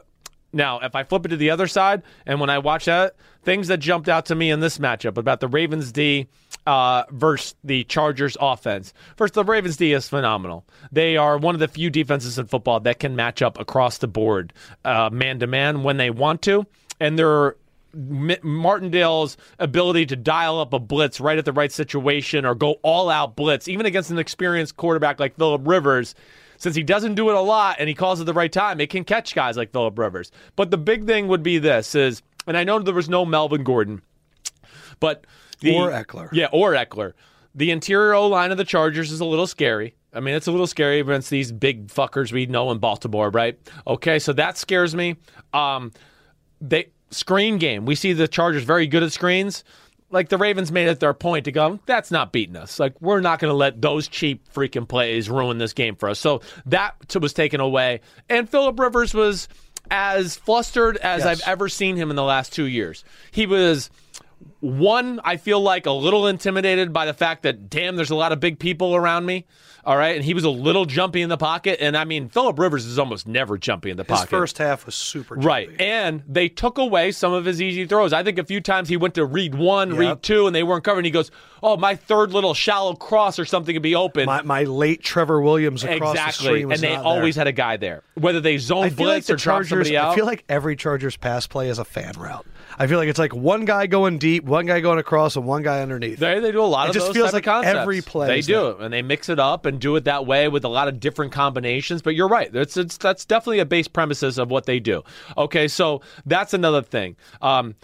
Now, if I flip it to the other side, and when I watch that, things that jumped out to me in this matchup about the Ravens D uh, versus the Chargers offense. First, the Ravens D is phenomenal. They are one of the few defenses in football that can match up across the board, man to man, when they want to, and they're Martindale's ability to dial up a blitz right at the right situation or go all out blitz, even against an experienced quarterback like Philip Rivers, since he doesn't do it a lot and he calls at the right time, it can catch guys like Philip Rivers. But the big thing would be this is, and I know there was no Melvin Gordon, but the, or Ekeler. yeah, or Ekeler. The interior O line of the Chargers is a little scary. I mean, it's a little scary against these big fuckers we know in Baltimore, right? Okay, so that scares me. Um, they screen game. We see the Chargers very good at screens. Like the Ravens made it their point to go, that's not beating us. Like we're not going to let those cheap freaking plays ruin this game for us. So that was taken away. And Philip Rivers was as flustered as yes. I've ever seen him in the last two years. He was one, I feel like a little intimidated by the fact that, damn, there's a lot of big people around me. All right. And he was a little jumpy in the pocket. And I mean, Philip Rivers is almost never jumpy in the pocket. his pocket. first half was super jumpy. Right. And they took away some of his easy throws. I think a few times he went to read one, yep. read two, and they weren't covered. And he goes, Oh, my third little shallow cross or something could be open. My, my late Trevor Williams across exactly. the And they always there. had a guy there. Whether they zone blitz like or Chargers, somebody out. I feel like every Chargers pass play is a fan route. I feel like it's like one guy going deep, one guy going across, and one guy underneath. They, they do a lot it of just feels like concepts. every play. They do it, and they mix it up and do it that way with a lot of different combinations. But you're right; it's, it's that's definitely a base premises of what they do. Okay, so that's another thing. Um,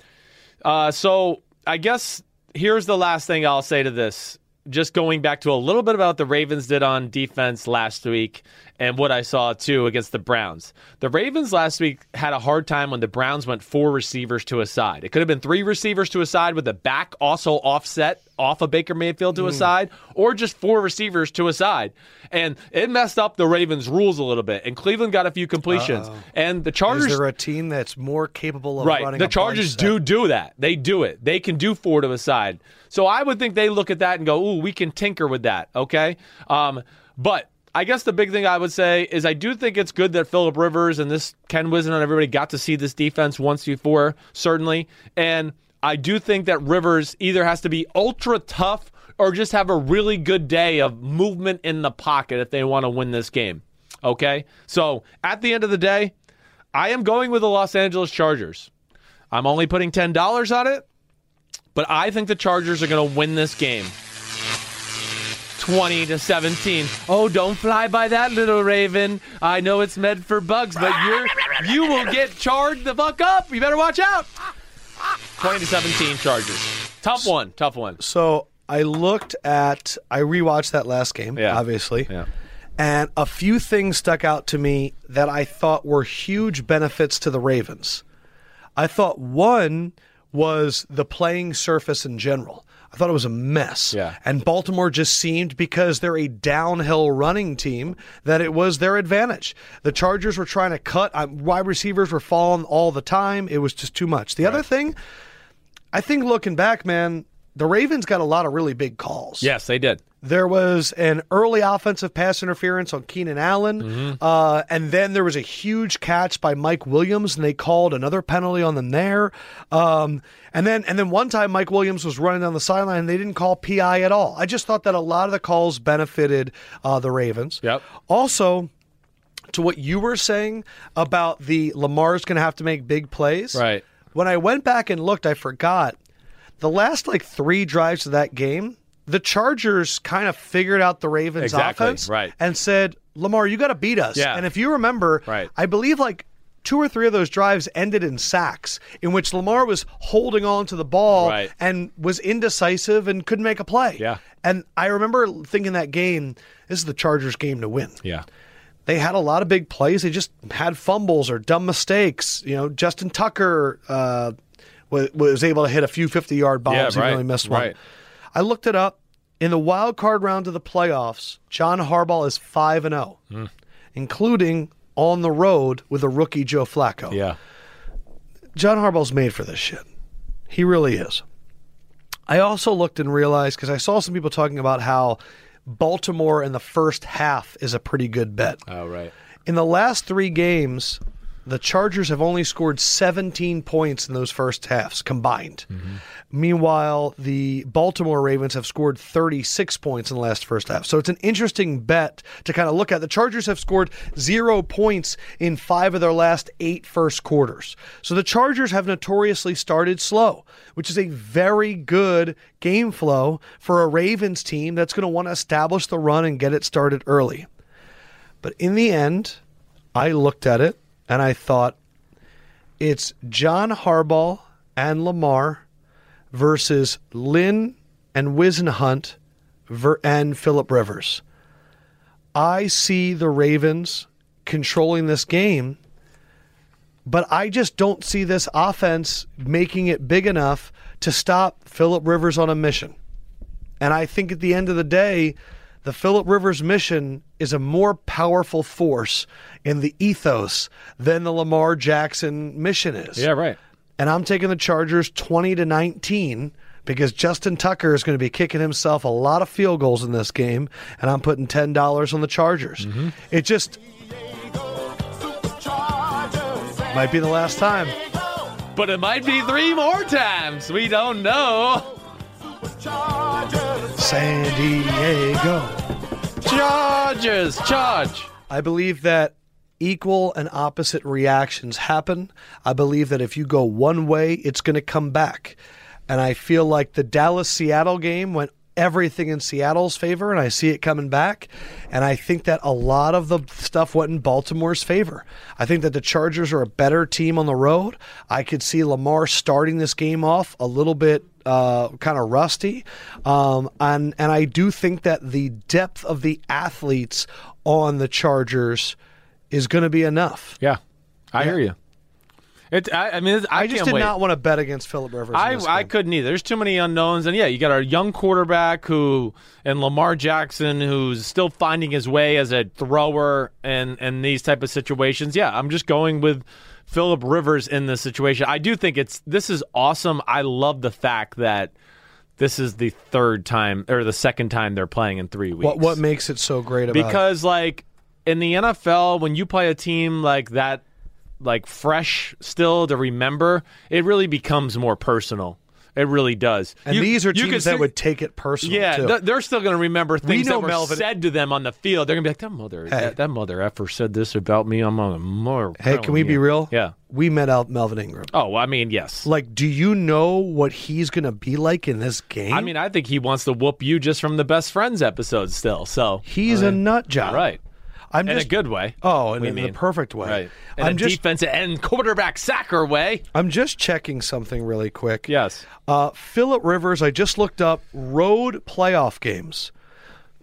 uh, so I guess here's the last thing I'll say to this. Just going back to a little bit about the Ravens did on defense last week and what I saw too against the Browns. The Ravens last week had a hard time when the Browns went four receivers to a side. It could have been three receivers to a side with the back also offset off of Baker Mayfield to mm. a side, or just four receivers to a side. And it messed up the Ravens' rules a little bit. And Cleveland got a few completions. Uh-oh. And the Chargers. Is there a team that's more capable of right. running? The Chargers do do that. They do it. They can do four to a side. So I would think they look at that and go, "Ooh, we can tinker with that." Okay. Um, but I guess the big thing I would say is I do think it's good that Philip Rivers and this Ken Whisenhunt and everybody got to see this defense once before, certainly. And I do think that Rivers either has to be ultra tough or just have a really good day of movement in the pocket if they want to win this game. Okay? So at the end of the day, I am going with the Los Angeles Chargers. I'm only putting $10 on it, but I think the Chargers are going to win this game. 20 to 17. Oh, don't fly by that little raven. I know it's meant for bugs, but you're you will get charged the fuck up. You better watch out. 20 to 17 Chargers. Tough one. Tough one. So I looked at I rewatched that last game, yeah. obviously. Yeah. And a few things stuck out to me that I thought were huge benefits to the Ravens. I thought one was the playing surface in general. I thought it was a mess. Yeah. And Baltimore just seemed, because they're a downhill running team, that it was their advantage. The Chargers were trying to cut, wide receivers were falling all the time. It was just too much. The right. other thing, I think looking back, man, the Ravens got a lot of really big calls. Yes, they did. There was an early offensive pass interference on Keenan Allen, mm-hmm. uh, and then there was a huge catch by Mike Williams, and they called another penalty on them there. Um, and then, and then one time Mike Williams was running down the sideline, and they didn't call PI at all. I just thought that a lot of the calls benefited uh, the Ravens. Yep. Also, to what you were saying about the Lamar's going to have to make big plays. Right. When I went back and looked, I forgot the last like three drives of that game the Chargers kind of figured out the Ravens exactly, offense right. and said, Lamar, you got to beat us. Yeah. And if you remember, right. I believe like two or three of those drives ended in sacks in which Lamar was holding on to the ball right. and was indecisive and couldn't make a play. Yeah. And I remember thinking that game, this is the Chargers game to win. Yeah. They had a lot of big plays. They just had fumbles or dumb mistakes. You know, Justin Tucker uh, was, was able to hit a few 50 yard bombs. Yeah, right. He really missed one. Right. I looked it up. In the wild card round of the playoffs, John Harbaugh is 5 and 0, mm. including on the road with a rookie Joe Flacco. Yeah. John Harbaugh's made for this shit. He really is. I also looked and realized because I saw some people talking about how Baltimore in the first half is a pretty good bet. Oh, right. In the last three games, the Chargers have only scored 17 points in those first halves combined. Mm-hmm. Meanwhile, the Baltimore Ravens have scored 36 points in the last first half. So it's an interesting bet to kind of look at. The Chargers have scored zero points in five of their last eight first quarters. So the Chargers have notoriously started slow, which is a very good game flow for a Ravens team that's going to want to establish the run and get it started early. But in the end, I looked at it and I thought it's John Harbaugh and Lamar versus Lynn and Whisenhunt and Philip Rivers. I see the Ravens controlling this game, but I just don't see this offense making it big enough to stop Philip Rivers on a mission. And I think at the end of the day, the Philip Rivers mission is a more powerful force in the ethos than the Lamar Jackson mission is. Yeah, right. And I'm taking the Chargers 20 to 19 because Justin Tucker is going to be kicking himself a lot of field goals in this game, and I'm putting $10 on the Chargers. Mm-hmm. It just might be the last time. But it might be three more times. We don't know. San Diego. Chargers, charge. I believe that equal and opposite reactions happen. I believe that if you go one way, it's going to come back. And I feel like the Dallas Seattle game went everything in Seattle's favor, and I see it coming back. And I think that a lot of the stuff went in Baltimore's favor. I think that the Chargers are a better team on the road. I could see Lamar starting this game off a little bit uh, kind of rusty, um, and and I do think that the depth of the athletes on the Chargers is going to be enough. Yeah, I hear you. It. I, I mean, I, I, just did wait. not want to bet against Philip Rivers. I, I couldn't either. There's too many unknowns, and yeah, you got our young quarterback who and Lamar Jackson who's still finding his way as a thrower and and these type of situations. Yeah, I'm just going with Philip Rivers in this situation. I do think it's this is awesome. I love the fact that this is the third time or the second time they're playing in three weeks. What what makes it so great about it? because like in the NFL when you play a team like that like fresh still to remember it really becomes more personal it really does And You- these are you teams that see- would take it personal. yeah too. th- they're still going to remember things know that were Melvin- said to them on the field they're going to be like that mother that, that mother effer said this about me i'm on a more hey, can we be real? yeah we met out Melvin Ingram. oh i mean yes Like, do you know what he's going to be like in this game? i mean i think he wants to whoop you just from the best friends episode still so he's a nut job. right I'm in just a good way Oh, in, in the perfect way. right in I'm a just defensive and quarterback sacker way I'm just checking something really quick. yes Uh, Philip Rivers, I just looked up road playoff games.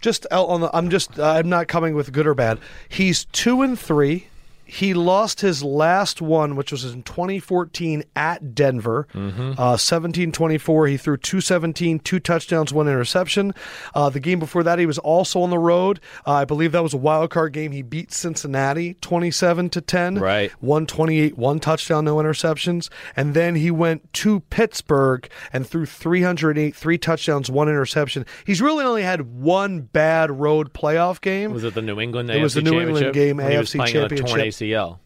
Just out on the, I'm just, I'm not coming with good or bad. He's two and three. He lost his last one, which was in 2014 at Denver, uh, 17 24. He threw 217, two touchdowns, one interception. Uh, the game before that, he was also on the road. Uh, I believe that was a wild card game. He beat Cincinnati 27 to 10. Right. 128, one touchdown, no interceptions. And then he went to Pittsburgh and threw 308, three touchdowns, one interception. He's really only had one bad road playoff game. Was it the New England? It was the New England game, when he was AFC playing on a torn championship. ACL.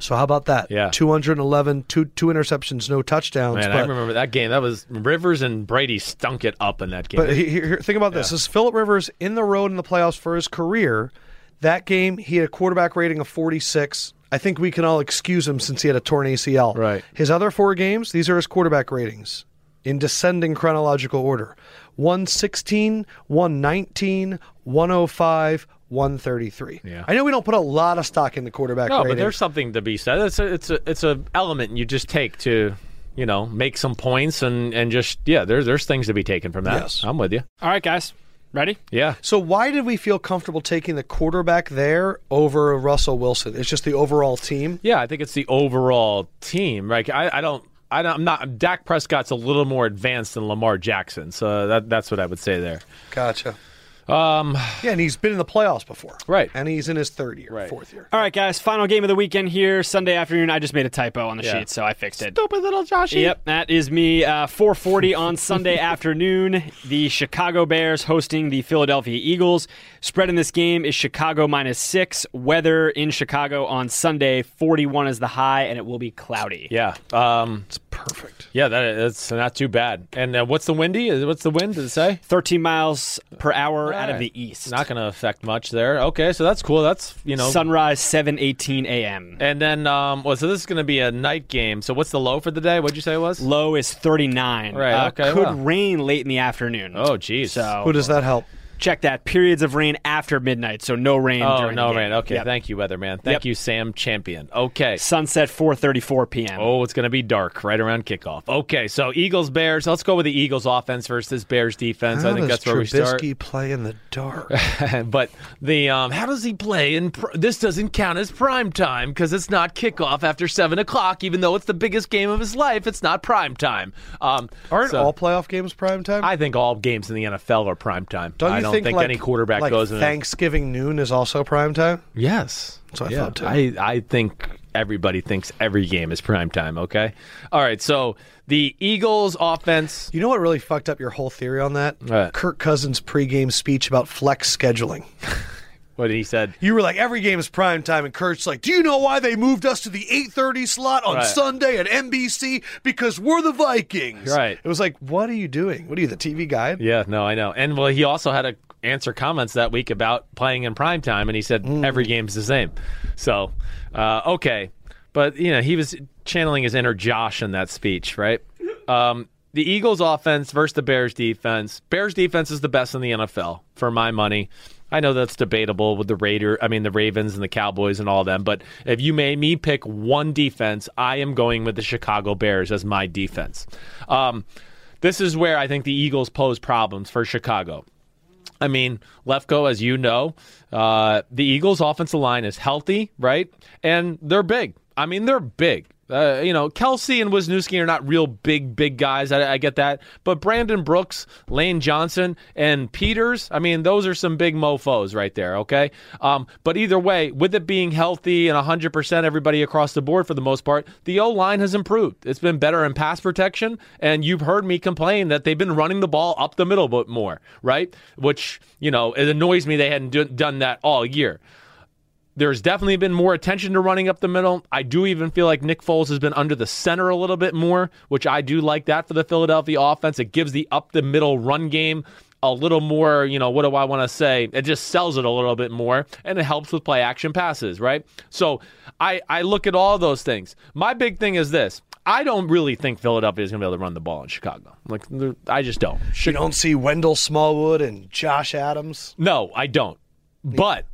So how about that? Yeah. 211, two, two interceptions, no touchdowns. Man, but, I remember that game. That was Rivers and Brady stunk it up in that game. But he- here, here- think about this: this is Philip Rivers in the road in the playoffs for his career. That game, he had a quarterback rating of 46. I think we can all excuse him since he had a torn ACL. Right. His other four games, these are his quarterback ratings in descending chronological order 116, 119, 105, 133. Yeah. I know we don't put a lot of stock in the quarterback no, rating. but there's something to be said. It's a, it's a, it's a element you just take to, you know, make some points and and just yeah. There's there's things to be taken from that. Yes. I'm with you. All right, guys. Ready? Yeah. So why did we feel comfortable taking the quarterback there over Russell Wilson? It's just the overall team. Yeah, I think it's the overall team. Like I, I don't. I don't, I'm not. Dak Prescott's a little more advanced than Lamar Jackson, so that, that's what I would say there. Gotcha. Um, Yeah, and he's been in the playoffs before. Right. And he's in his third year, Right. fourth year. All right, guys. Final game of the weekend here, Sunday afternoon. I just made a typo on the Yeah. sheet, so I fixed it. stupid little Joshy. Yep, that is me. Uh, 4:40 on Sunday afternoon. The Chicago Bears hosting the Philadelphia Eagles. Spread in this game is Chicago minus six. Weather in Chicago on Sunday, 41 is the high, and it will be cloudy. Yeah. Um, It's perfect. yeah, that, that's not too bad. And uh, what's the windy? What's the wind? Did it say? 13 miles per hour out of the east. Not going to affect much there. Okay, so that's cool. That's you know. Sunrise 7:18 a.m. and then, um, well, so this is going to be a night game. So what's the low for the day? What'd you say it was? Low is 39. Right, Uh, okay, Could well. rain late in the afternoon. Oh, geez. So Who does that help? Check that. Periods of rain after midnight, so no rain. Oh, no rain. Okay, Yep. thank you, weatherman. Thank Yep. you, Sam Champion. Okay. Sunset 4:34 p.m. Oh, it's going to be dark right around kickoff. Okay, so Eagles Bears. Let's go with the Eagles offense versus Bears defense. How I think does that's where we start. Trubisky play in the dark? but the um, how does he play? And pr- this doesn't count as prime time because it's not kickoff after seven o'clock. Even though it's the biggest game of his life, it's not prime time. Um, Aren't so all playoff games prime time? I think all games in the NFL are prime time. don't you I don't think, think, like, any quarterback like goes in. Thanksgiving noon is also prime time? Yes. That's what I yeah. thought, too. I, I think everybody thinks every game is prime time, okay? All right, so the Eagles offense. You know what really fucked up your whole theory on that? What? Kirk Cousins' pregame speech about flex scheduling. What he said. You were like, every game is prime time, and Kurt's like, do you know why they moved us to the 8.30 slot on Right. Sunday at NBC? Because we're the Vikings. Right. It was like, what are you doing? What are you, the TV guide? Yeah, no, I know. And well, he also had to answer comments that week about playing in prime time, and he said Mm. every game's the same. So, uh, okay, but you know he was channeling his inner Josh in that speech, right? Um, the Eagles' offense versus the Bears' defense. Bears' defense is the best in the NFL for my money. I know that's debatable with the Raider, I mean the Ravens and the Cowboys and all of them, but if you made me pick one defense, I am going with the Chicago Bears as my defense. Um, this is where I think the Eagles pose problems for Chicago. I mean, Lefkoe, as you know, uh, the Eagles' offensive line is healthy, right? And they're big. I mean, they're big. Uh, you know, Kelce and Wisniewski are not real big, big guys. I, I get that. But Brandon Brooks, Lane Johnson, and Peters, I mean, those are some big mofos right there, okay? Um, but either way, with it being healthy and 100% everybody across the board for the most part, the O line has improved. It's been better in pass protection. And you've heard me complain that they've been running the ball up the middle a bit more, right? Which, you know, it annoys me they hadn't do- done that all year. There's definitely been more attention to running up the middle. I do even feel like Nick Foles has been under the center a little bit more, which I do like that for the Philadelphia offense. It gives the up the middle run game a little more, you know, what do I want to say? It just sells it a little bit more and it helps with play action passes, right? So I, I look at all those things. My big thing is this. I don't really think Philadelphia is going to be able to run the ball in Chicago. Like, I just don't. You don't see Wendell Smallwood and Josh Adams. No, I don't. But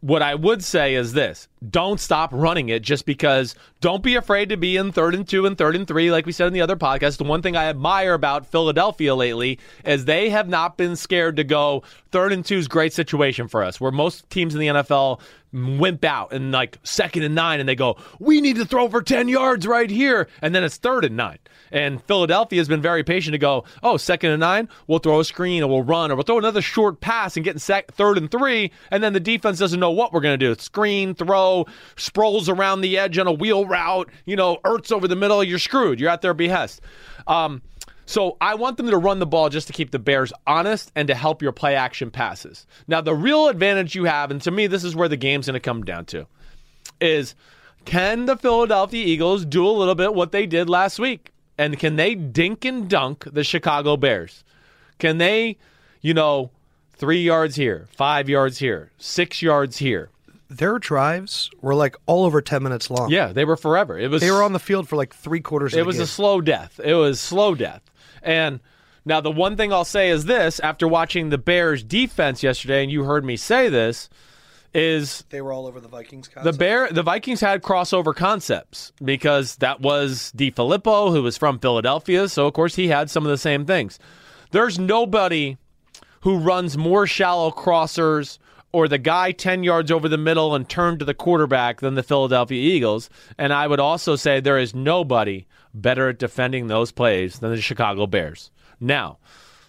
what I would say is this don't stop running it just because don't be afraid to be in third and two and third and three, like we said in the other podcast. The one thing I admire about Philadelphia lately is they have not been scared to go third and two is great situation for us, where most teams in the NFL wimp out and like second and nine and they go, we need to throw for 10 yards right here. And then it's third and nine. And Philadelphia has been very patient to go, oh, second and nine, we'll throw a screen or we'll run or we'll throw another short pass and get in sec- third and three. And then the defense doesn't know what we're going to do. Screen, throw, Sproles around the edge on a wheel route, you know, Ertz over the middle. You're screwed. You're at their behest. Um, so I want them to run the ball just to keep the Bears honest and to help your play action passes. Now, the real advantage you have, and to me, this is where the game's going to come down to, is can the Philadelphia Eagles do a little bit what they did last week? And can they dink and dunk the Chicago Bears? Can they, you know, three yards here, five yards here, six yards here? Their drives were like all over 10 minutes long. Yeah, they were forever. It was They were on the field for like three quarters of it was game. a slow death. It was slow death. And now the one thing I'll say is this: after watching the Bears defense yesterday, and you heard me say this, is they were all over the Vikings the. Bear the Vikings had crossover concepts because that was DeFilippo, who was from Philadelphia, so of course he had some of the same things. There's nobody who runs more shallow crossers or the guy 10 yards over the middle and turned to the quarterback than the Philadelphia Eagles. And I would also say there is nobody better at defending those plays than the Chicago Bears. Now,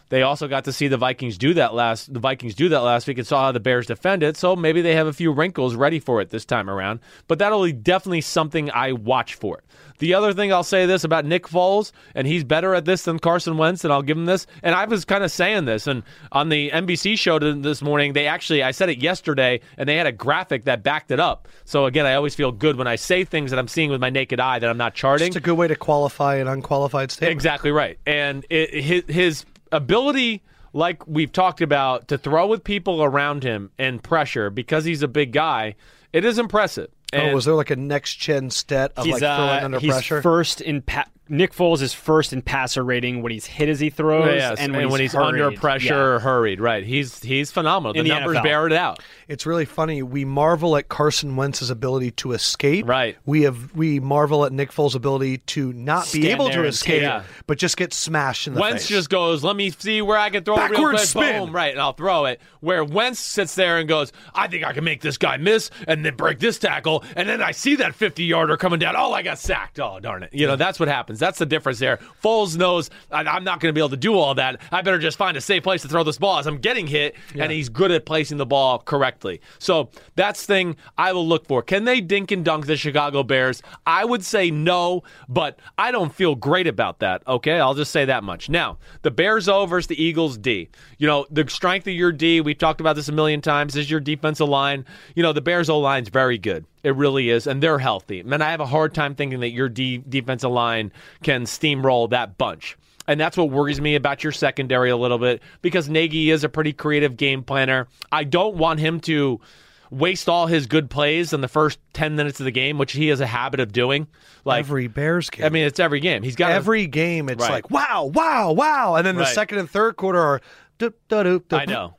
They also got to see the Vikings do that last the Vikings do that last week and saw how the Bears defend it. So maybe they have a few wrinkles ready for it this time around. But that'll be definitely something I watch for. The other thing I'll say this about Nick Foles, and he's better at this than Carson Wentz, and I'll give him this. And I was kind of saying this, and on the NBC show this morning, they actually I said it yesterday, and they had a graphic that backed it up. So again, I always feel good when I say things that I'm seeing with my naked eye that I'm not charting. It's a good way to qualify an unqualified statement. Exactly right, and it, his, his ability like we've talked about, to throw with people around him and pressure because he's a big guy, it is impressive. And oh, was there like a next gen stat of like throwing uh, under he's pressure? First in pa- Nick Foles is first in passer rating when he's hit as he throws, yes, and when and he's, when he's under pressure Yeah. or hurried. Right, he's he's phenomenal. The, In the numbers NFL. bear it out. It's really funny. We marvel at Carson Wentz's ability to escape. Right. We have we marvel at Nick Foles' ability to not be able to escape, take it. but just get smashed in the face. Wentz face. just goes, let me see where I can throw it real quick. spin. Boom, right, and I'll throw it. Where Wentz sits there and goes, I think I can make this guy miss and then break this tackle, and then I see that 50 yarder coming down. Oh, I got sacked. Oh, darn it. You know, that's what happens. That's the difference there. Foles knows I'm not going to be able to do all that. I better just find a safe place to throw this ball as I'm getting hit, and he's good at placing the ball correctly. So that's thing I will look for. Can they dink and dunk the Chicago Bears? I would say no, but I don't feel great about that. Okay, I'll just say that much. Now, the Bears O versus the Eagles D. You know, the strength of your D, we've talked about this a million times, is your defensive line. You know, the Bears O line's very good. It really is, and they're healthy. Man, I have a hard time thinking that your D defensive line can steamroll that bunch. And that's what worries me about your secondary a little bit because Nagy is a pretty creative game planner. I don't want him to waste all his good plays in the first 10 minutes of the game, which he has a habit of doing. Like every Bears game. I mean, it's every game. He's got every game, it's Right. like wow, wow, wow, and then the Right. second and third quarter are. da, dup, dup, I know.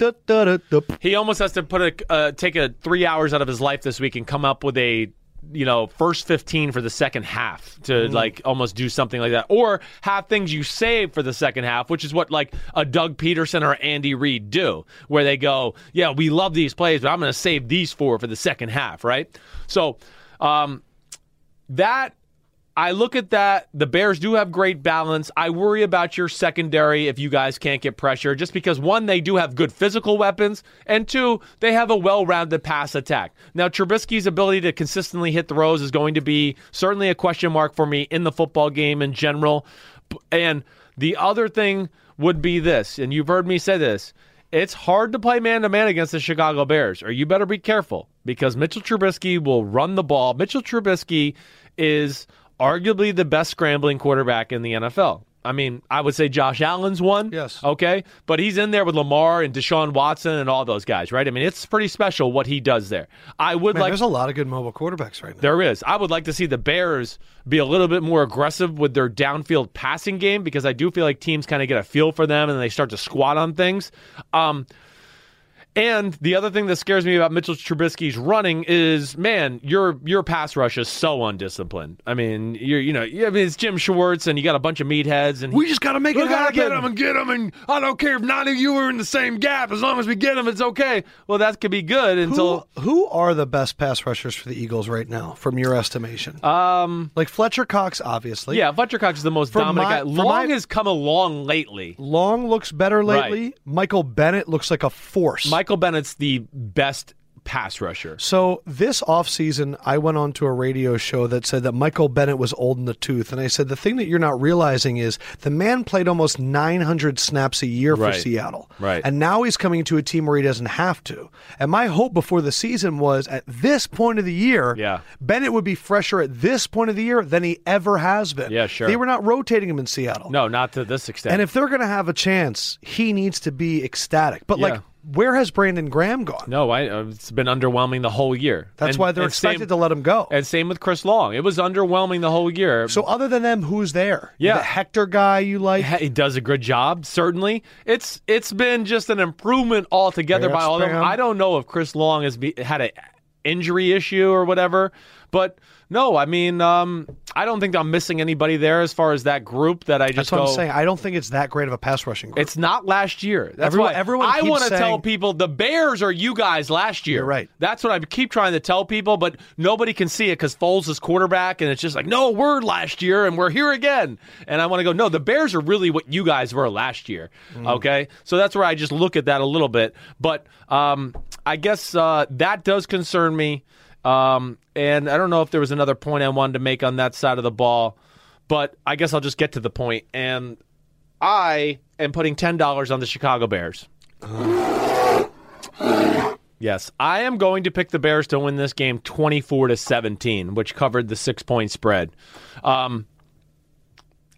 Dup, da, dup, dup. He almost has to put a uh, take a three hours out of his life this week and come up with a you know first 15 for the second half to like almost do something like that. Or have things you save for the second half which is what like a doug pederson or andy reid do where they go yeah we love these plays but i'm going to save these four for the second half right? So um, that I look at that. The Bears do have great balance. I worry about your secondary if you guys can't get pressure, just because one, they do have good physical weapons, and two, they have a well rounded pass attack. Now, Trubisky's ability to consistently hit the throws is going to be certainly a question mark for me in the football game in general. And the other thing would be this, and you've heard me say this. It's hard to play man to man against the Chicago Bears, or you better be careful because Mitchell Trubisky will run the ball. Mitchell Trubisky is arguably the best scrambling quarterback in the NFL. I mean, I would say Josh Allen's one. Yes. Okay. But he's in there with Lamar and Deshaun Watson and all those guys, right? I mean, it's pretty special what he does there. I would Man, like there's a lot of good mobile quarterbacks right now. there is. I would like to see the Bears be a little bit more aggressive with their downfield passing game because I do feel like teams kind of get a feel for them and they start to squat on things. Um, and the other thing that scares me about Mitchell Trubisky's running is, man, your your pass rush is so undisciplined. I mean, you're you know, I mean, it's Jim Schwartz and you got a bunch of meatheads and We just got to make we it gotta happen. get them and get them, and I don't care if none of you are in the same gap. As long as we get them, it's okay. Well, that could be good until Who, who are the best pass rushers for the Eagles right now, from your estimation? um. like Fletcher Cox, obviously. Yeah, Fletcher Cox is the most For dominant my- guy. Long my- has come along lately. Long looks better lately. Michael Bennett looks like a force. Michael Bennett's the best pass rusher. So this offseason, I went on to a radio show that said that Michael Bennett was old in the tooth. And I said, the thing that you're not realizing is the man played almost 900 snaps a year for Right. Seattle. Right. And now he's coming to a team where he doesn't have to. And my hope before the season was at this point of the year, Yeah. Bennett would be fresher at this point of the year than he ever has been. Yeah, sure. They were not rotating him in Seattle. No, not to this extent. And if they're going to have a chance, he needs to be ecstatic. But Yeah. like, where has Brandon Graham gone? no, I, uh, it's been underwhelming the whole year. That's And- why they're expected same, to let him go. And same with Chris Long. It was underwhelming the whole year. So other than them, who's there? Yeah. the Hector guy you like? he does a good job. Certainly, it's it's been just an improvement altogether by all of them. I don't know if Chris Long has be, had an injury issue or whatever, But no, I mean, um, I don't think I'm missing anybody there as far as that group that I just That's go. I'm saying. I don't think it's that great of a pass rushing group. It's not last year. That's Everyone- why everyone I want to tell people the Bears are you guys last year. You're right. That's what I keep trying to tell people, but nobody can see it because Foles is quarterback, and it's just like, no, we're last year and we're here again. And I want to go, no, the Bears are really what you guys were last year. Mm. Okay, so that's where I just look at that a little bit, but um, I guess uh, that does concern me. Um, and I don't know if there was another point I wanted to make on that side of the ball, but I guess I'll just get to the point. And I am putting ten dollars on the Chicago Bears. yes, I am going to pick the Bears to win this game twenty-four to seventeen, which covered the six-point spread. Um,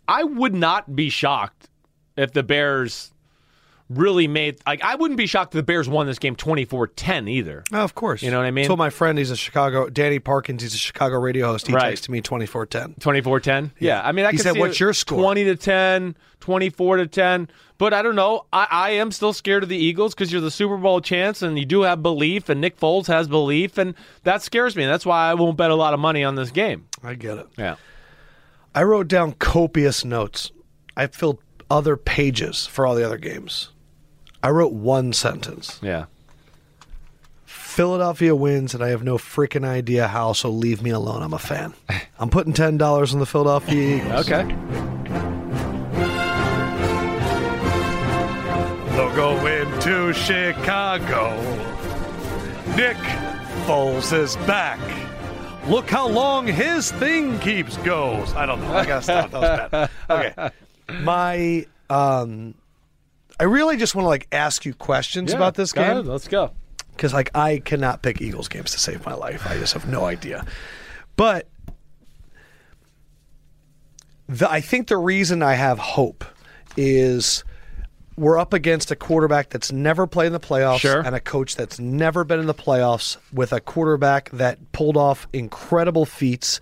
I would not be shocked if the Bears really made like I wouldn't be shocked if the Bears won this game 24-10 either. Oh, of course. You know what I mean? Told my friend he's a Chicago, Danny Parkins, he's a Chicago radio host. He Right. texted me 2410. 24-10? Yeah. I mean, I He said, "What's your score?" 20 to 10, 24 to 10. But I don't know. I, I am still scared of the Eagles because you're the Super Bowl chance and you do have belief, and Nick Foles has belief, and that scares me. That's why I won't bet a lot of money on this game. I get it. Yeah. I wrote down copious notes. I filled other pages for all the other games. I wrote one sentence. Yeah. Philadelphia wins, and I have no freaking idea how, so leave me alone. I'm a fan. I'm putting $10 on the Philadelphia Eagles. Okay. They'll go into Chicago. Nick Foles is back. Look how long his thing keeps goes. I don't know. I gotta stop. That was bad. Okay. My um I really just want to like ask you questions about this game Let's go. because like I cannot pick Eagles games to save my life. I just have no idea. But the, I think the reason I have hope is we're up against a quarterback that's never played in the playoffs Sure. and a coach that's never been in the playoffs with a quarterback that pulled off incredible feats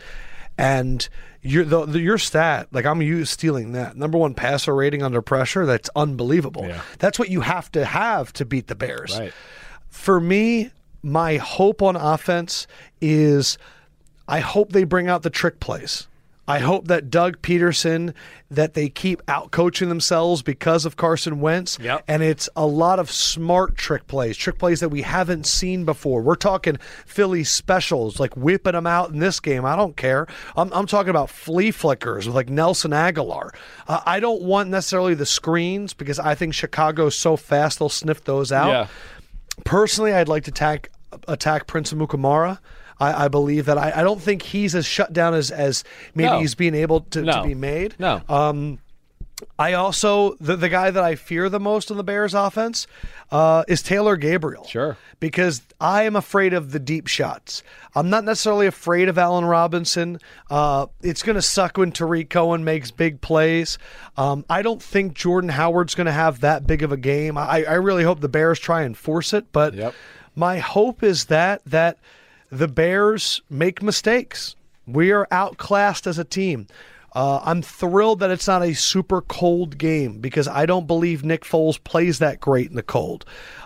and your the, the, your stat like I'm you stealing that number one passer rating under pressure that's unbelievable Yeah. that's what you have to have to beat the Bears Right. for me, my hope on offense is I hope they bring out the trick plays. I hope that Doug Pederson that they keep out coaching themselves because of Carson Wentz. Yep. And it's a lot of smart trick plays, trick plays that we haven't seen before. We're talking Philly specials, like whipping them out in this game. I don't care. I'm, I'm talking about flea flickers with like Nelson Agholor. Uh, I don't want necessarily the screens because I think Chicago's so fast they'll sniff those out. Yeah. Personally, I'd like to attack attack Prince Amukamara. I, I believe that I, I don't think he's as shut down as as maybe No. he's being able to, to be made. No. Um, I also the the guy that I fear the most in the Bears offense uh, is Taylor Gabriel. Sure. because I am afraid of the deep shots. I'm not necessarily afraid of Allen Robinson. Uh, it's going to suck when Tarik Cohen makes big plays. Um, I don't think Jordan Howard's going to have that big of a game. I, I really hope the Bears try and force it, but Yep. my hope is that that the Bears make mistakes. We are outclassed as a team. Uh, I'm thrilled that it's not a super cold game because I don't believe Nick Foles plays that great in the cold.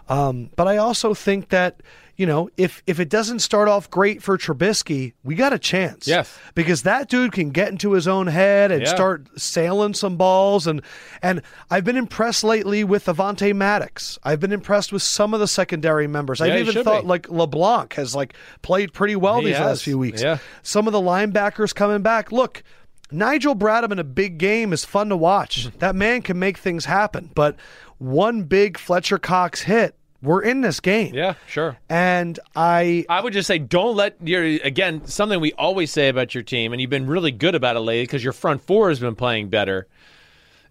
Um, but I also think that you know if if it doesn't start off great for Trubisky, we got a chance. Yes. because that dude can get into his own head and Yeah. start sailing some balls and and I've been impressed lately with Avonte Maddox. I've been impressed with some of the secondary members. Yeah, I've even thought be. like LeBlanc has like played pretty well He these has. last few weeks. Yeah. Some of the linebackers coming back. Look, Nigel Bradham in a big game is fun to watch. Mm-hmm. that man can make things happen. But one big Fletcher Cox hit, we're in this game. Yeah, sure. And I I would just say don't let your again something we always say about your team, and you've been really good about it lately because your front four has been playing better.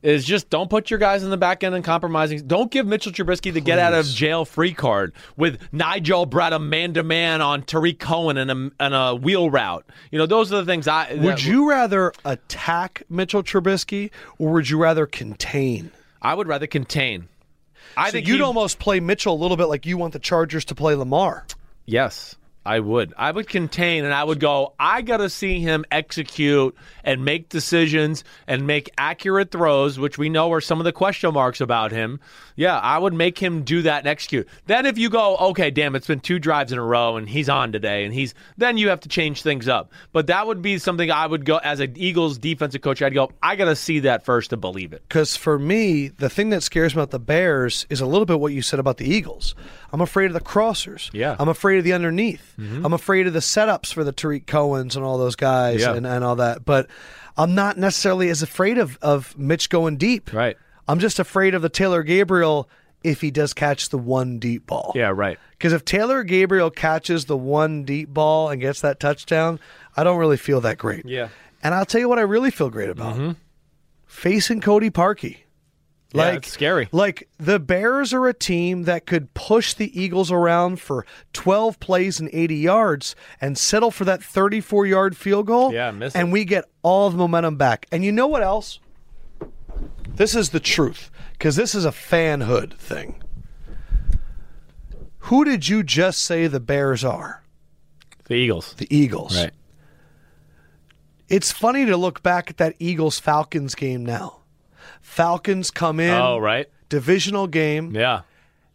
Is just don't put your guys in the back end and compromising. Don't give Mitchell Trubisky the get out of jail free card with Nigel Bradham man to man on Tarik Cohen and a, and a wheel route. You know those are the things I would that- you rather attack Mitchell Trubisky or would you rather contain? I would rather contain. I So think you'd he- almost play Mitchell a little bit like you want the Chargers to play Lamar. yes. I would. I would contain and I would go, I got to see him execute and make decisions and make accurate throws, which we know are some of the question marks about him. Yeah, I would make him do that and execute. Then if you go, okay, damn, it's been two drives in a row and he's on today and he's, then you have to change things up. But that would be something I would go, as an Eagles defensive coach, I'd go, I got to see that first to believe it. Because for me, the thing that scares me about the Bears is a little bit what you said about the Eagles. I'm afraid of the crossers. Yeah. I'm afraid of the underneath. I'm mm-hmm. afraid of the setups for the Tarik Cohens and all those guys Yeah. and, and all that. But I'm not necessarily as afraid of, of Mitch going deep. Right. I'm just afraid of the Taylor Gabriel if he does catch the one deep ball. Yeah, right. Because if Taylor Gabriel catches the one deep ball and gets that touchdown, I don't really feel that great. Yeah. And I'll tell you what I really feel great about. Mm-hmm. Facing Cody Parkey. Yeah, Like it's scary. Like the Bears are a team that could push the Eagles around for 12 plays and 80 yards and settle for that 34 yard field goal. Yeah, miss it. and we get all the momentum back. And you know what else? This is the truth because this is a fanhood thing. Who did you just say the Bears are? The Eagles. The Eagles. Right. It's funny to look back at that Eagles Falcons game now. Falcons come in, Oh, right. divisional game, Yeah.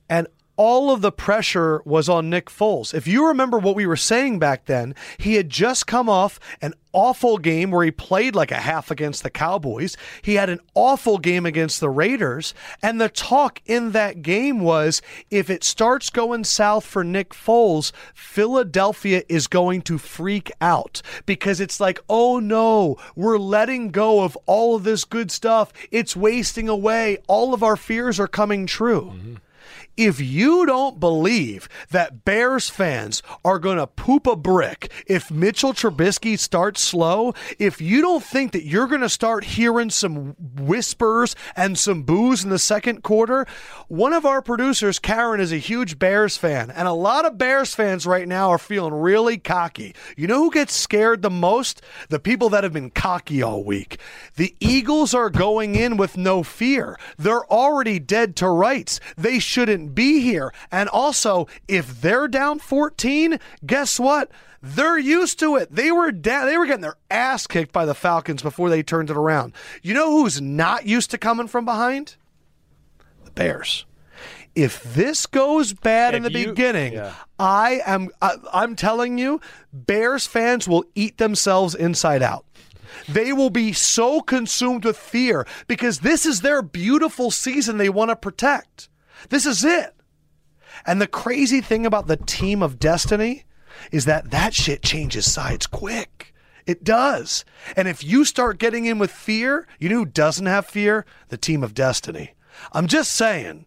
and all of the pressure was on Nick Foles. If you remember what we were saying back then, he had just come off an awful game where he played like a half against the Cowboys. He had an awful game against the Raiders. And the talk in that game was if it starts going south for Nick Foles, Philadelphia is going to freak out because it's like, oh no, we're letting go of all of this good stuff. It's wasting away. All of our fears are coming true. Mm-hmm. If you don't believe that Bears fans are going to poop a brick if Mitchell Trubisky starts slow, if you don't think that you're going to start hearing some whispers and some boos in the second quarter, one of our producers, Karen, is a huge Bears fan, and a lot of Bears fans right now are feeling really cocky. You know who gets scared the most? The people that have been cocky all week. The Eagles are going in with no fear. They're already dead to rights. They shouldn't be here. And also, if they're down 14, guess what? They're used to it. They were down, they were getting their ass kicked by the Falcons before they turned it around. You know who's not used to coming from behind? The Bears. If this goes bad in the you- beginning, yeah. I am I, I'm telling you, Bears fans will eat themselves inside out. They will be so consumed with fear because this is their beautiful season they want to protect. This is it. And the crazy thing about the team of destiny is that that shit changes sides quick. It does. And if you start getting in with fear, you know who doesn't have fear? The team of destiny. I'm just saying.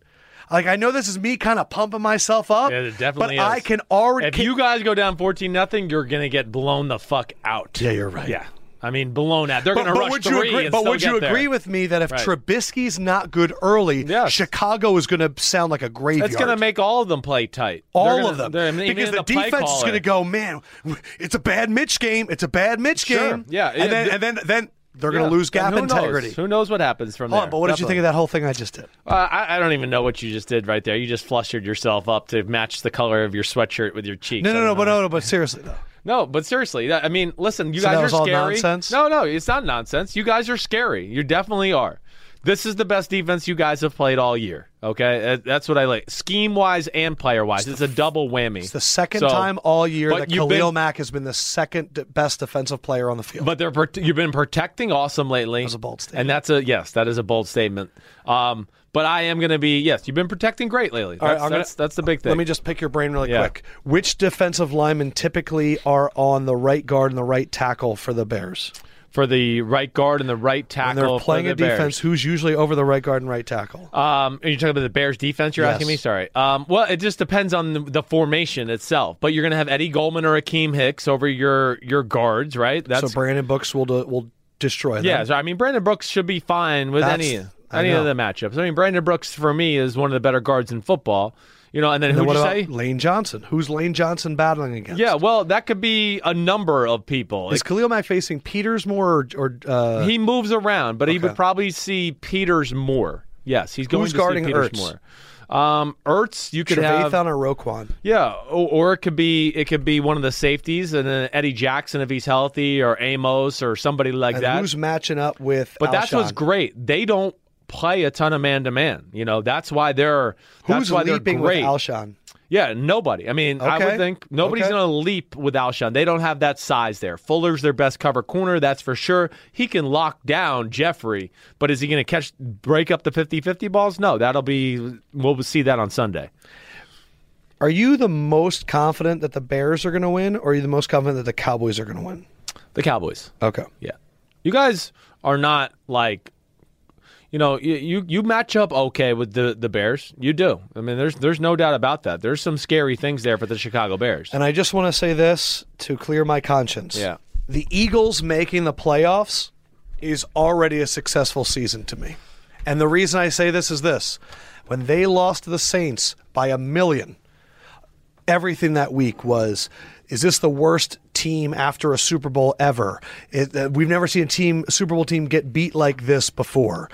Like I know this is me kind of pumping myself up, Yeah, it definitely but I can already. If you guys go down 14 nothing, you're going to get blown the fuck out. Yeah, you're right. Yeah. I mean, blown out. They're going to rush would three you agree? But would you agree there. with me that if Right. Trubisky's not good early, Yes. Chicago is going to sound like a graveyard? It's going to make all of them play tight. all gonna- of them I mean, because even the, defense is going to go, man. It's a bad Mitch game. It's a bad Mitch Sure. game. Yeah, and yeah, then the- and then then they're going Yeah. to lose gap who integrity. Knows? Who knows what happens from Hold there? on, but what did you think of that whole thing I just did? Uh, I, I don't even know what you just did right there. You just flustered yourself up to match the color of your sweatshirt with your cheeks. No, no, no, but no, no, but seriously though. No, but seriously, that- I mean, listen, you So guys are scary. nonsense? No, no, it's not nonsense. You guys are scary. You definitely are. This is the best defense you guys have played all year. Okay, that's what I like, scheme wise and player wise. It's, a double whammy. It's the second So- time all year that Khalil been- Mack has been the second best defensive player on the field. But they're you've been protecting awesome lately. That's a bold statement. and that's a yes, that is a bold statement. Um, but I am going to be yes. You've been protecting great lately. That's, I'm gonna- that's, that's the big thing. Let me just pick your brain really Yeah. quick. Which defensive linemen typically are on the right guard and the right tackle for the Bears? for the right guard and the right When tackle. they're playing for a the Bears. defense, who's usually over the right guard and right tackle? Um, are you talking about the Bears defense? You're Yes. asking me. Sorry. Um, well, it just depends on the, the formation itself. But you're going to have Eddie Goldman or Akiem Hicks over your your guards, right? That's so Brandon Brooks will do, will destroy them. yeah. So I mean, Brandon Brooks should be fine with That's- any any of the matchups. I mean, Brandon Brooks for me is one of the better guards in football. You know, and then And who then what you say? Lane Johnson? Who's Lane Johnson battling against? Yeah, well, that could be a number of people. Is Khalil Mack facing Peters more or, or uh, he moves around, but he would probably see Peters more. Yes, he's going Who's to guarding see Peters Ertz? more. Um, Ertz, you could have Trevathan or Roquan. yeah, or, or it could be it could be one of the safeties, and then Eddie Jackson if he's healthy, or Amos, or somebody like And that. who's matching up with? But that's what's great. They don't play a ton of man to man. You know, that's why they're that's Who's why they're great. with Alshon? Yeah, nobody. I mean, I would think nobody's Okay. going to leap with Alshon. They don't have that size there. Fuller's their best cover corner, that's for sure. He can lock down Jeffery, but is he going to catch break up the 50-50 balls? No, that'll be we'll see that on Sunday. Are you the most confident that the Bears are going to win, or are you the most confident that the Cowboys are going to win? The Cowboys. Okay. Yeah. You guys are not like you know, you, you you match up okay with the the Bears. You do. I mean, there's there's no doubt about that. There's some scary things there for the Chicago Bears. And I just want to say this to clear my conscience. Yeah. The Eagles making the playoffs is already a successful season to me. And the reason I say this is this when they lost to the Saints by a million, everything that week was is this the worst team after a Super Bowl ever? It, uh, we've never seen a team a Super Bowl team get beat like this before.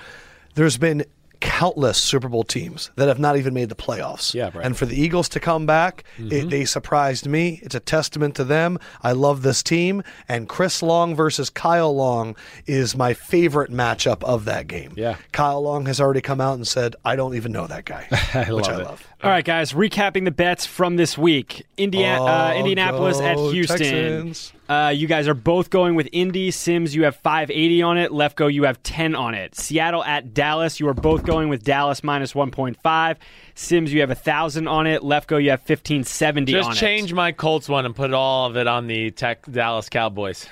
There's been countless Super Bowl teams that have not even made the playoffs. Yeah, right. And for the Eagles to come back, it, mm-hmm. they surprised me. It's a testament to them. I love this team. And Chris Long versus Kyle Long is my favorite matchup of that game. Yeah. Kyle Long has already come out and said, I don't even know that guy. I which love I it. love. All right, guys, recapping the bets from this week. Indiana, uh, Oh, Indianapolis at Houston. Uh, you guys are both going with Indy. Simms, you have 580 on it. Lefkoe, you have 10 on it. Seattle at Dallas, you are both going with Dallas minus 1.5. Simms, you have a 1,000 on it. Lefkoe, you have 1570 on Just it. change my Colts one and put all of it on the Tech Dallas Cowboys.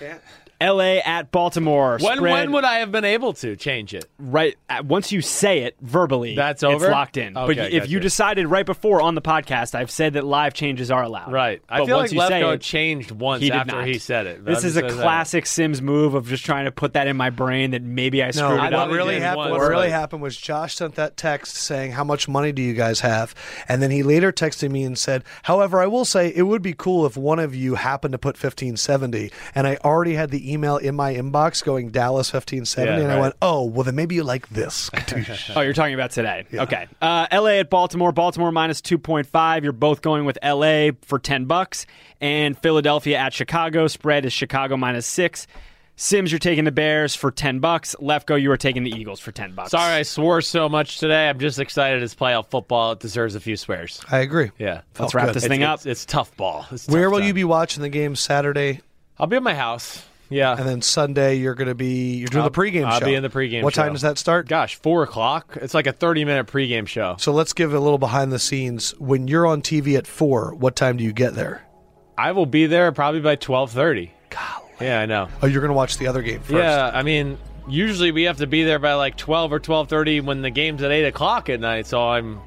LA at Baltimore. When Spread when would I have been able to change it? right once you say it verbally, That's It's over? locked in. but if you gotcha. decided right before on the podcast, I've said that live changes are allowed. Right. I But feel once like you say Lefkoe it, changed once he after not. he said it. This I'm is a just saying that. classic Simms move of just trying to put that in my brain that maybe I No, screwed I it up. he what really happened? What really happened was Josh sent that text saying, "How much money do you guys have?" And then he later texted me and said, "However, I will say it would be cool if one of you happened to put 1570." And I already had the email in my inbox going Dallas 1570, Yeah, and I went, "Oh, well then maybe you like this." Oh, you're talking about today. Okay. Uh, LA at Baltimore. Baltimore minus 2.5. You're both going with LA for 10 bucks. And Philadelphia at Chicago. Spread is Chicago minus 6. Simms, you're taking the Bears for 10 bucks. Lefkoe, you are taking the Eagles for 10 bucks. Sorry I swore so much today. I'm just excited it's playoff football. It deserves a few swears. I agree. Yeah. Let's wrap good. this It's, thing up. it's, it's tough ball. It's Where tough will time. you be watching the game Saturday? I'll be at my house. Yeah. And then Sunday you're going to be you're doing I'll- the pregame I'll show. be in the pregame What time does that start? Gosh, four o'clock. It's like a thirty-minute pregame show. So let's give a little behind the scenes. When you're on TV at four, what time do you get there? I will be there probably by twelve thirty. Golly. Yeah, I know. Oh, you're going to watch the other game first. Yeah, I mean, usually we have to be there by like twelve or twelve thirty when the game's at eight o'clock at night. So I'm,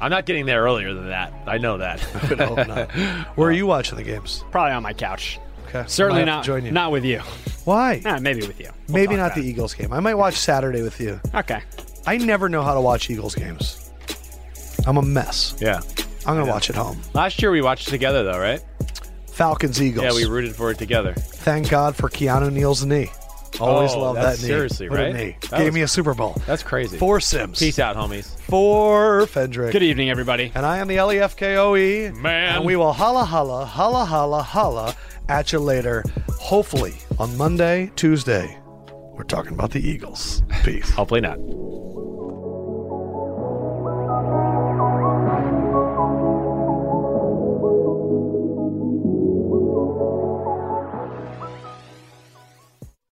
I'm not getting there earlier than that. I know that. No, no. Where are you watching the games? Probably on my couch. Okay. Certainly not, join you. not with you. Why? Nah, maybe with you. We'll Maybe not the Eagles game. I might watch Saturday with you. Okay. I never know how to watch Eagles games. I'm a mess. yeah. I'm going to watch at home. Last year we watched together though, right? Falcons Eagles. Yeah, we rooted for it together. Thank God for Keanu Neal's knee. Always Oh, love that knee. seriously, What right? knee. Gave was- me a Super Bowl. That's crazy. Four Simms. Peace out, homies. For Fendrick. Good evening, everybody. And I am the L-E-F-K-O-E. Man. And we will holla, holla, holla, holla, holla at you later. Hopefully on Monday, Tuesday, we're talking about the Eagles. Peace. Hopefully not.